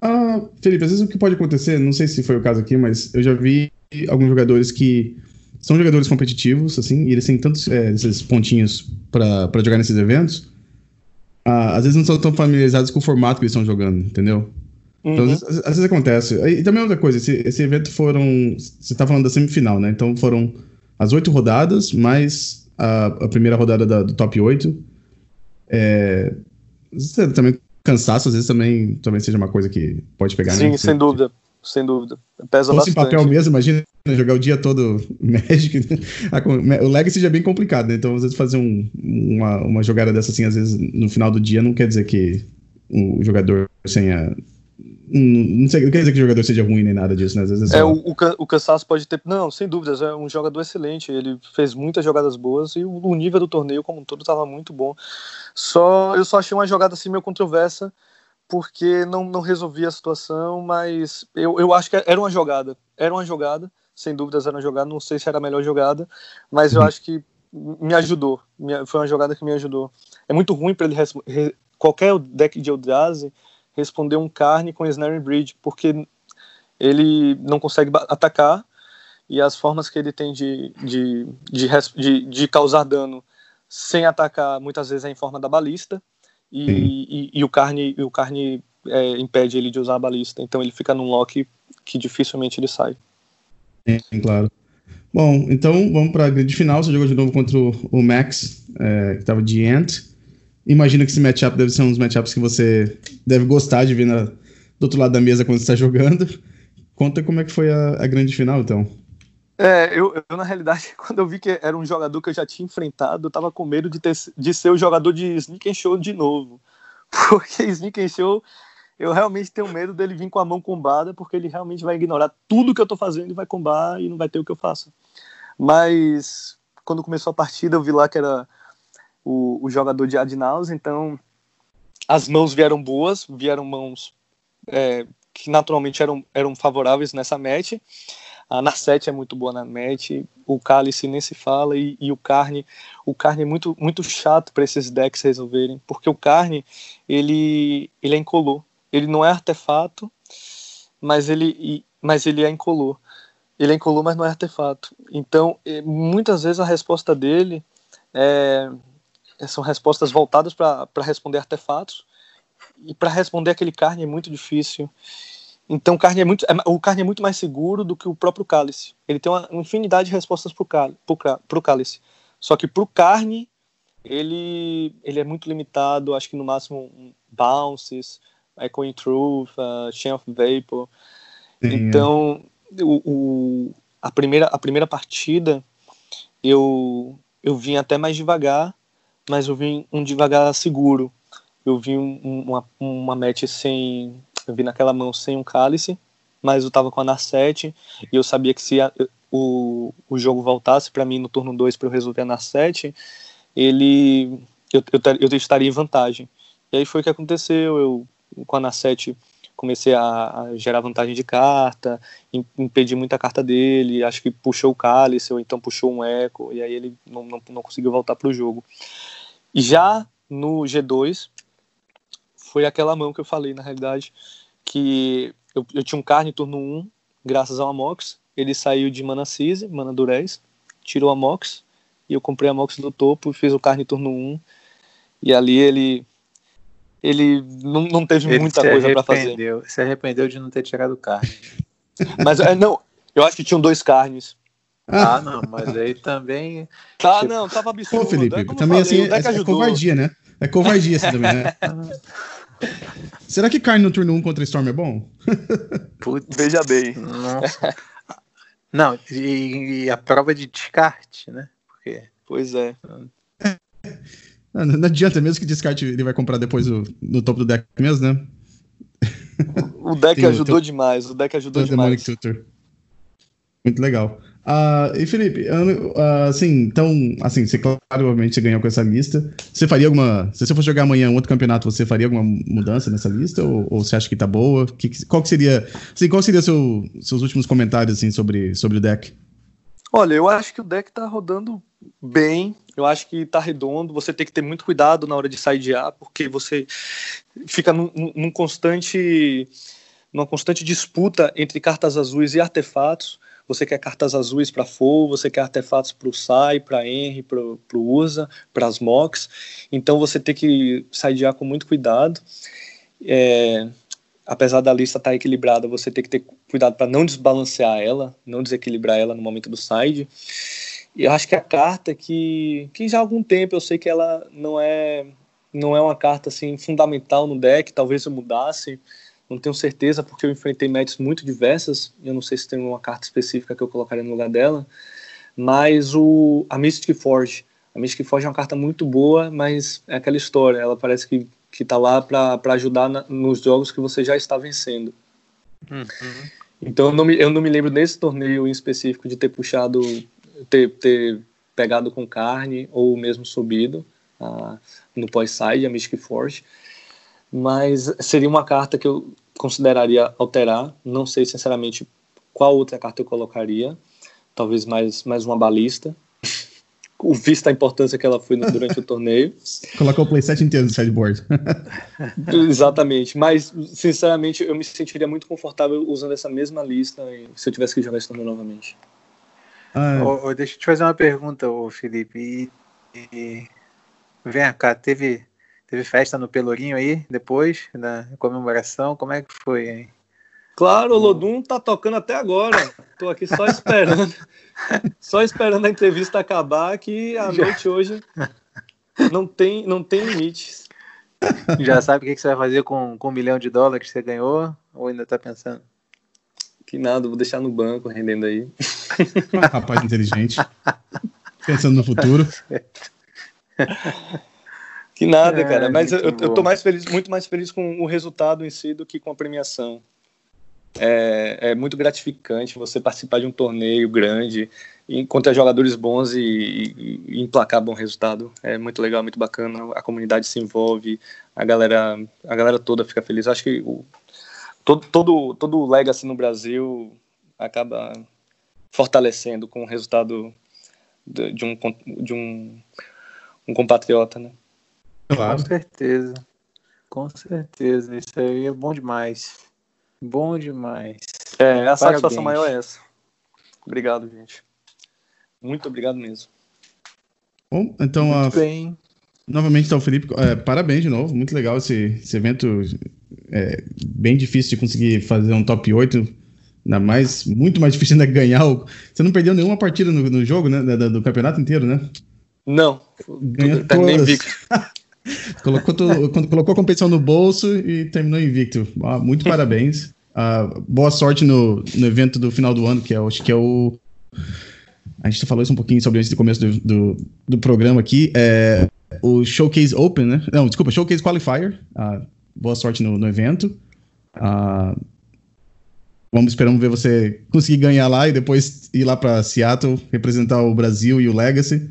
Ah, Felipe, às vezes o que pode acontecer, não sei se foi o caso aqui, mas eu já vi alguns jogadores que são jogadores competitivos, assim, e eles têm tantos é, esses pontinhos para jogar nesses eventos, ah, às vezes não são tão familiarizados com o formato que eles estão jogando, entendeu? Então, uhum. Então, às, vezes, às, vezes acontece. E, também outra coisa, esse, esse evento foram. Você tá falando da semifinal, né? Então foram as oito rodadas, mais a, a primeira rodada da, do top 8. É, também cansaço, às vezes também, também seja uma coisa que pode pegar. Sim, né? sem dúvida, sem dúvida. Pesa Fosse bastante. papel mesmo, imagina jogar o dia todo Magic. o Legacy já é bem complicado, né? Então, às vezes, fazer um, uma, uma jogada dessa assim, às vezes, no final do dia, não quer dizer que o jogador tenha não, sei, não quer dizer que o jogador seja ruim nem nada disso, né? Às vezes é, é só... é o, o, o cansaço pode ter. Não, sem dúvidas, é um jogador excelente. Ele fez muitas jogadas boas e o, o nível do torneio como um todo estava muito bom. Só eu só achei uma jogada assim meio controversa porque não, não resolvia a situação, mas eu, eu acho que era uma jogada. Era uma jogada, sem dúvidas era uma jogada. Não sei se era a melhor jogada, mas eu uhum. acho que me ajudou. foi uma jogada que me ajudou. É muito ruim para ele. Qualquer deck de Eldrazi responder um carne com Snare Bridge, porque ele não consegue atacar e as formas que ele tem de, de, de, de, de causar dano sem atacar muitas vezes é em forma da balista e, e, e, o carne, o carne é, impede ele de usar a balista, então ele fica num lock que dificilmente ele sai. Sim, claro. Bom, então vamos para a grande final. Você jogou de novo contra o Max, é, que estava de Ant. Imagino que esse matchup deve ser um dos matchups que você deve gostar de ver na, do outro lado da mesa quando você está jogando. Conta como é que foi a, a grande final, então. É, eu, eu, na realidade, quando eu vi que era um jogador que eu já tinha enfrentado, eu tava com medo de, ter, de ser o jogador de Sneak and Show de novo. Porque Sneak and Show, eu realmente tenho medo dele vir com a mão combada, porque ele realmente vai ignorar tudo que eu tô fazendo e vai combar e não vai ter o que eu faço. Mas quando começou a partida, eu vi lá que era o, o jogador de Adnaus, então as mãos vieram boas, vieram mãos é, que naturalmente eram, eram favoráveis nessa match. A Narset é muito boa na match, o Cálice nem se fala, e, e, o Carne, o Carne é muito, muito chato para esses decks resolverem, porque o Carne, ele, ele é incolor. Ele não é artefato, mas ele, mas ele é incolor. Ele é incolor, mas não é artefato. Então, muitas vezes a resposta dele é, é, são respostas voltadas para responder artefatos e para responder aquele carne é muito difícil. Então, carne é muito, é, o carne é muito mais seguro do que o próprio cálice. Ele tem uma infinidade de respostas para o cálice. Só que para o carne, ele, ele é muito limitado. Acho que no máximo bounces, echoing truth, uh, chain of vapor. Sim, é. então, é. o, o, a primeira a primeira partida eu eu vim até mais devagar mas eu vi um devagar seguro. Eu vi um, uma, uma match sem. Eu vi naquela mão sem um cálice, mas eu tava com a na 7 e eu sabia que se a, o, o jogo voltasse para mim no turno 2 para eu resolver a na 7, ele. Eu, eu, eu estaria em vantagem. E aí foi o que aconteceu. Eu, com a na 7, comecei a, a, gerar vantagem de carta, impedi muita carta dele, acho que puxou o cálice, ou então puxou um eco, e aí ele não, não, não conseguiu voltar para o jogo. Já no G2, foi aquela mão que eu falei, na realidade, que eu, eu tinha um carne turno 1, graças ao Amox, ele saiu de mana Cise, mana Durez, tirou a Mox, e eu comprei a Mox do topo, fiz o carne turno 1, e ali ele ele não, não teve ele muita coisa para fazer. Se arrependeu de não ter tirado carne. Mas é, não, eu acho que tinham dois carnes. Ah, não, mas aí também. Tá, tipo... não, tava absurdo. Pô, Felipe, é também falei, assim, é, é, covardia, né? É covardia assim também, né? Será que carne no turno 1 contra Storm é bom? Putz, Veja bem. Nossa. Não, e, e, a prova de descarte, né? Porque... Pois é. Não, não adianta, mesmo que descarte ele vai comprar depois o, no topo do deck mesmo, né? O deck ajudou demais, o deck ajudou demais. Tutor. Muito legal. Uh, e Felipe, uh, assim, então, assim, você claramente ganhou com essa lista. Você faria alguma. Se você fosse jogar amanhã um outro campeonato, você faria alguma mudança nessa lista? Ou, ou você acha que tá boa? Que, qual que seria. Assim, qual seria seu, seus últimos comentários assim, sobre, sobre o deck? Olha, eu acho que o deck tá rodando bem. Eu acho que tá redondo. Você tem que ter muito cuidado na hora de sidear, porque você fica num, num constante, numa constante disputa entre cartas azuis e artefatos. Você quer cartas azuis para Foe, você quer artefatos para o Sai, para Henry, para o Urza, para as Mox. Então você tem que sidear com muito cuidado. É, apesar da lista estar tá equilibrada, você tem que ter cuidado para não desbalancear ela, não desequilibrar ela no momento do side. E eu acho que a carta que, que já há algum tempo eu sei que ela não é não é uma carta assim fundamental no deck, talvez eu mudasse, não tenho certeza porque eu enfrentei matches muito diversas, eu não sei se tem uma carta específica que eu colocaria no lugar dela, mas o a Mystic Forge, a Mystic Forge é uma carta muito boa, mas é aquela história, ela parece que que está lá para ajudar na, nos jogos que você já está vencendo. Uhum. Então eu não, me, eu não me lembro nesse torneio em específico de ter puxado, ter, ter pegado com carne ou mesmo subido uh, no pós-side, a Mystic Force. Mas seria uma carta que eu consideraria alterar. Não sei sinceramente qual outra carta eu colocaria. Talvez mais, mais uma balista vista a importância que ela foi durante o torneio. Colocou o playset inteiro no sideboard. Exatamente, mas sinceramente eu me sentiria muito confortável usando essa mesma lista se eu tivesse que jogar esse torneio novamente. Ah, oh, oh, deixa eu te fazer uma pergunta, oh, Felipe. E, e... Vem cá, teve, teve festa no Pelourinho aí, depois da comemoração? Como é que foi aí? Claro, o Lodum tá tocando até agora. Tô aqui só esperando. só esperando a entrevista acabar que a Já. noite hoje não tem, não tem limites. Já sabe o que você vai fazer com, com um milhão de dólares que você ganhou? Ou ainda tá pensando? Que nada, vou deixar no banco rendendo aí. Rapaz inteligente. Pensando no futuro. Que nada, é, cara. Mas eu, eu, tô mais feliz, muito mais feliz com o resultado em si do que com a premiação. É, é, muito gratificante você participar de um torneio grande, encontrar jogadores bons e, e, e, emplacar bom resultado. É muito legal, muito bacana. A comunidade se envolve, a galera, a galera toda fica feliz. Acho que o, todo, todo, todo o legacy no Brasil acaba fortalecendo com o resultado de, de um, de um, um compatriota, né? Claro. Com certeza. Com certeza. Isso aí é bom demais. Bom demais. É, a Parabéns. satisfação maior é essa. Obrigado, gente. Muito obrigado mesmo. Bom, então Muito a... bem. Novamente, então, Felipe, é, parabéns de novo. Muito legal esse, esse evento. É, bem difícil de conseguir fazer um top 8. Ainda mais, muito mais difícil ainda ganhar. O... Você não perdeu nenhuma partida no, no jogo, né? Do, do, campeonato inteiro, né? Não. Ganhou terminei invicto. colocou, colocou a competição no bolso e terminou invicto. Ah, muito parabéns. Uh, boa sorte no, no evento do final do ano, que é, acho que é o. A gente falou isso um pouquinho sobre isso no começo do, do, do programa aqui. É, o Showcase Open, né? Não, desculpa, Showcase Qualifier. Uh, boa sorte no, no evento. Uh, vamos esperando ver você conseguir ganhar lá e depois ir lá para Seattle representar o Brasil e o Legacy.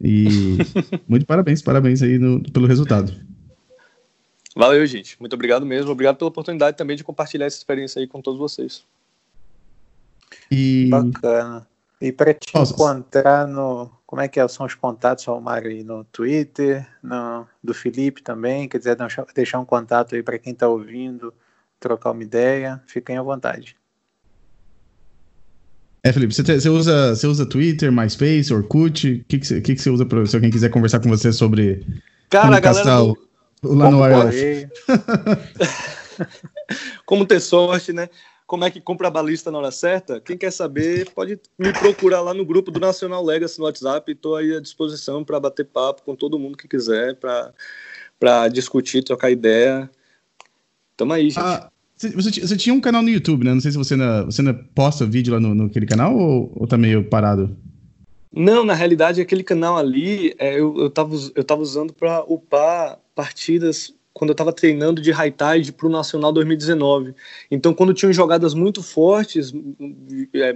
E muito parabéns, parabéns aí no, pelo resultado. Valeu, gente. Muito obrigado mesmo. Obrigado pela oportunidade também de compartilhar essa experiência aí com todos vocês. E... Bacana. E para te Nossa. encontrar no. Como é que são os contatos, Romário, aí no Twitter, no, do Felipe também? Quer dizer, deixar um contato aí para quem está ouvindo, trocar uma ideia, fiquem à vontade. É, Felipe, você, te, você, usa, você usa Twitter, MySpace, Orkut? O que, que, você, que, que você usa para se alguém quiser conversar com você sobre. Cara, a galera. Do lá no Como ter sorte, né? Como é que compra a balista na hora certa? Quem quer saber pode me procurar lá no grupo do Nacional Legacy no WhatsApp. Estou aí à disposição para bater papo com todo mundo que quiser, para discutir, trocar ideia. Tamo aí, gente. Ah, você, você, tinha um canal no YouTube, né? Não sei se você ainda, você ainda posta vídeo lá no, naquele canal ou, ou tá meio parado? Não, na realidade, aquele canal ali é, eu, eu, tava, eu tava usando para upar partidas quando eu estava treinando de high tide para o Nacional 2019. Então, quando tinham jogadas muito fortes, é,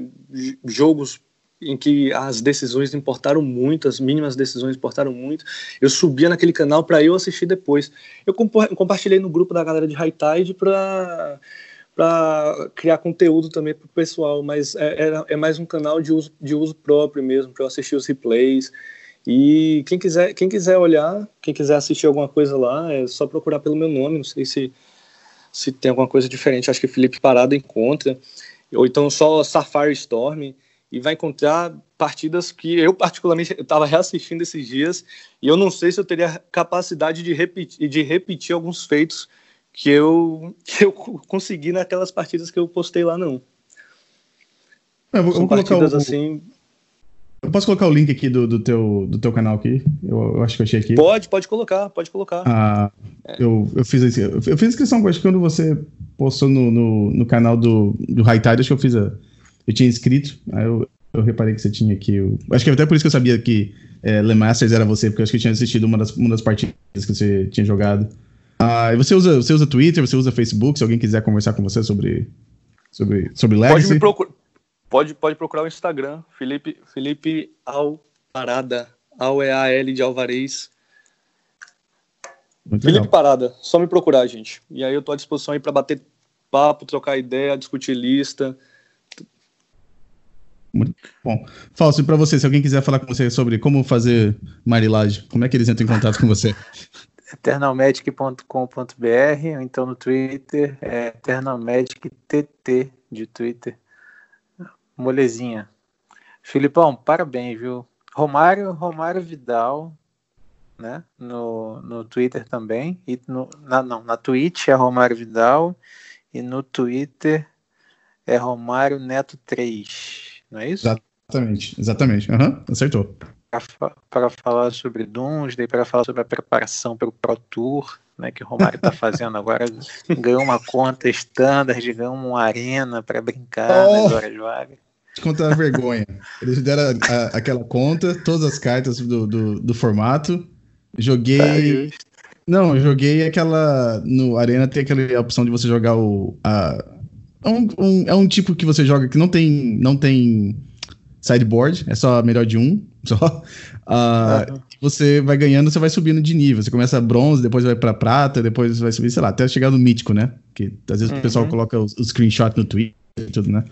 jogos em que as decisões importaram muito, as mínimas decisões importaram muito, eu subia naquele canal para eu assistir depois. Eu compartilhei no grupo da galera de high tide para para criar conteúdo também para o pessoal, mas é, é, mais um canal de uso, de uso próprio mesmo, para eu assistir os replays, e quem quiser, quem quiser olhar, quem quiser assistir alguma coisa lá, é só procurar pelo meu nome. Não sei se, se tem alguma coisa diferente. Acho que Felipe Parada encontra. Ou então só Safari Storm. E vai encontrar partidas que eu, particularmente, estava reassistindo esses dias. E eu não sei se eu teria capacidade de repetir, de repetir alguns feitos que eu, que eu consegui naquelas partidas que eu postei lá, não. Eu vou, São eu vou partidas o... assim eu posso colocar o link aqui do, do, teu, do teu canal aqui? Eu, eu acho que eu achei aqui. Pode, pode colocar, pode colocar. Ah, é. eu, eu, fiz, eu fiz inscrição, acho que quando você postou no, no, no canal do, do High Tide, acho que eu fiz a. Eu tinha inscrito, aí eu, eu reparei que você tinha aqui. Eu, acho que até por isso que eu sabia que é, Le Masters era você, porque eu acho que eu tinha assistido uma das, uma das partidas que você tinha jogado. Ah, você usa, você usa Twitter, você usa Facebook, se alguém quiser conversar com você sobre, sobre, sobre Legacy. Pode me procurar Pode, pode procurar o Instagram, Felipe, Felipe Alparada. Al é A-L de Alvarez. Muito Felipe legal. Parada, só me procurar, gente. E aí eu tô à disposição aí para bater papo, trocar ideia, discutir lista. Muito bom. Falso, e para você, se alguém quiser falar com você sobre como fazer marilagem, como é que eles entram em contato com você? eternalmagic.com.br ou então no Twitter é eternalmagictt de Twitter molezinha. Filipão, parabéns, viu? Romário, Romário Vidal, né? No, no Twitter também. E no, na, não, na Twitch é Romário Vidal. E no Twitter é Romário Neto 3. Não é isso? Exatamente, exatamente. Uhum, acertou. Para falar sobre Doomsday, para falar sobre a preparação para o Pro Tour, né, que o Romário está fazendo agora. ganhou uma conta standard, ganhou uma arena para brincar oh. nas horas vagas contar a vergonha. Eles deram a, a, aquela conta, todas as cartas do, do, do formato. Joguei. Tá não, joguei aquela. No Arena tem aquela opção de você jogar o. A, um, um, é um tipo que você joga que não tem, não tem sideboard, é só melhor de um. Só. Uh, uhum. Você vai ganhando, você vai subindo de nível. Você começa bronze, depois vai para prata, depois vai subir, sei lá, até chegar no mítico, né? Que às vezes uhum. o pessoal uhum. coloca os, os screenshot no Twitter e tudo, né?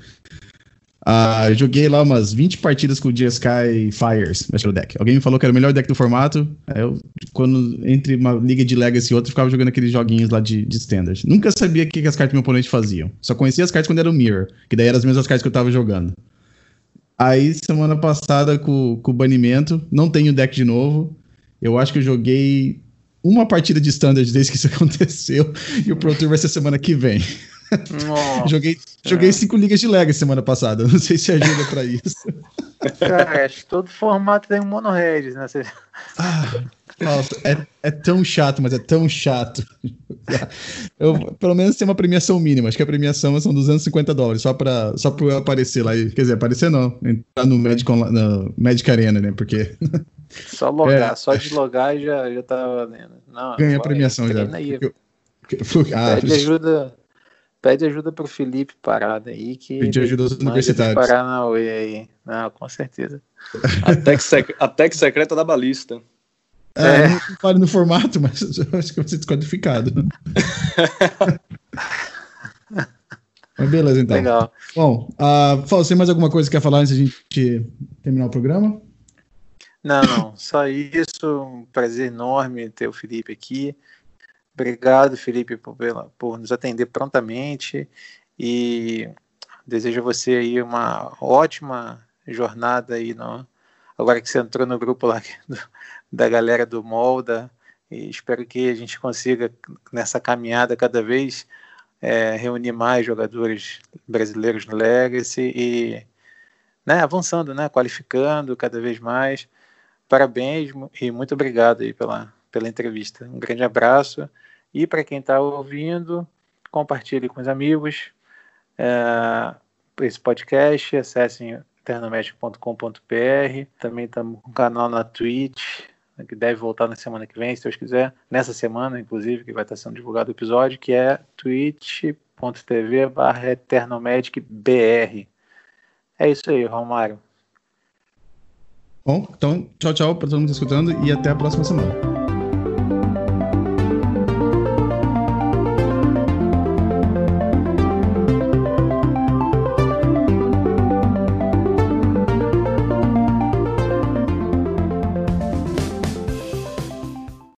Uh, joguei lá umas 20 partidas com o GSK Fires, Metro Deck. Alguém me falou que era o melhor deck do formato. Eu, quando entre uma liga de Legacy e outra, ficava jogando aqueles joguinhos lá de, de Standard. Nunca sabia o que, que as cartas do meu oponente faziam. Só conhecia as cartas quando era o Mirror, que daí eram as mesmas cartas que eu tava jogando. Aí, semana passada, com, com o banimento, não tenho deck de novo. Eu acho que eu joguei uma partida de Standard desde que isso aconteceu. E o Pro Tour vai ser semana que vem. Joguei, joguei cinco ligas de Legacy semana passada. Não sei se ajuda pra isso. Cara, acho que todo formato tem um mono né? Você... Ah, nossa, é, é tão chato, mas é tão chato. Eu, pelo menos tem uma premiação mínima. Acho que a premiação são 250 dólares, só pra, só pra eu aparecer lá. Quer dizer, aparecer não. Entrar no Magic, no Magic Arena, né? Porque Só logar, é. só de logar já, já tá valendo. Não, Ganha a premiação já. Aí. Eu, ah, pede ajuda. Pede ajuda pro Felipe Parada aí. Que Pede ajuda aos universitários. Paranauê aí. Não, com certeza. A tech, sec... a tech secreta da balista. É, é. não fale no formato, mas eu acho que vai ser descodificado. mas beleza, então. Legal. Bom, uh, você mais alguma coisa que quer falar antes de a gente terminar o programa? Não, não. Só isso. Um prazer enorme ter o Felipe aqui. Obrigado, Felipe, por, por nos atender prontamente e desejo a você aí uma ótima jornada aí no, agora que você entrou no grupo lá do, da galera do Molda e espero que a gente consiga nessa caminhada cada vez é, reunir mais jogadores brasileiros no Legacy e né, avançando, né, qualificando cada vez mais. Parabéns e muito obrigado aí pela, pela entrevista. Um grande abraço e para quem está ouvindo, compartilhe com os amigos é, esse podcast, acessem ternomédico.com.br. Também estamos com um canal na Twitch, que deve voltar na semana que vem, se Deus quiser. Nessa semana, inclusive, que vai estar sendo divulgado o episódio, que é twitch.tv barra eternomedicbr. É isso aí, Romário. Bom, então tchau, tchau para todo mundo escutando e até a próxima semana.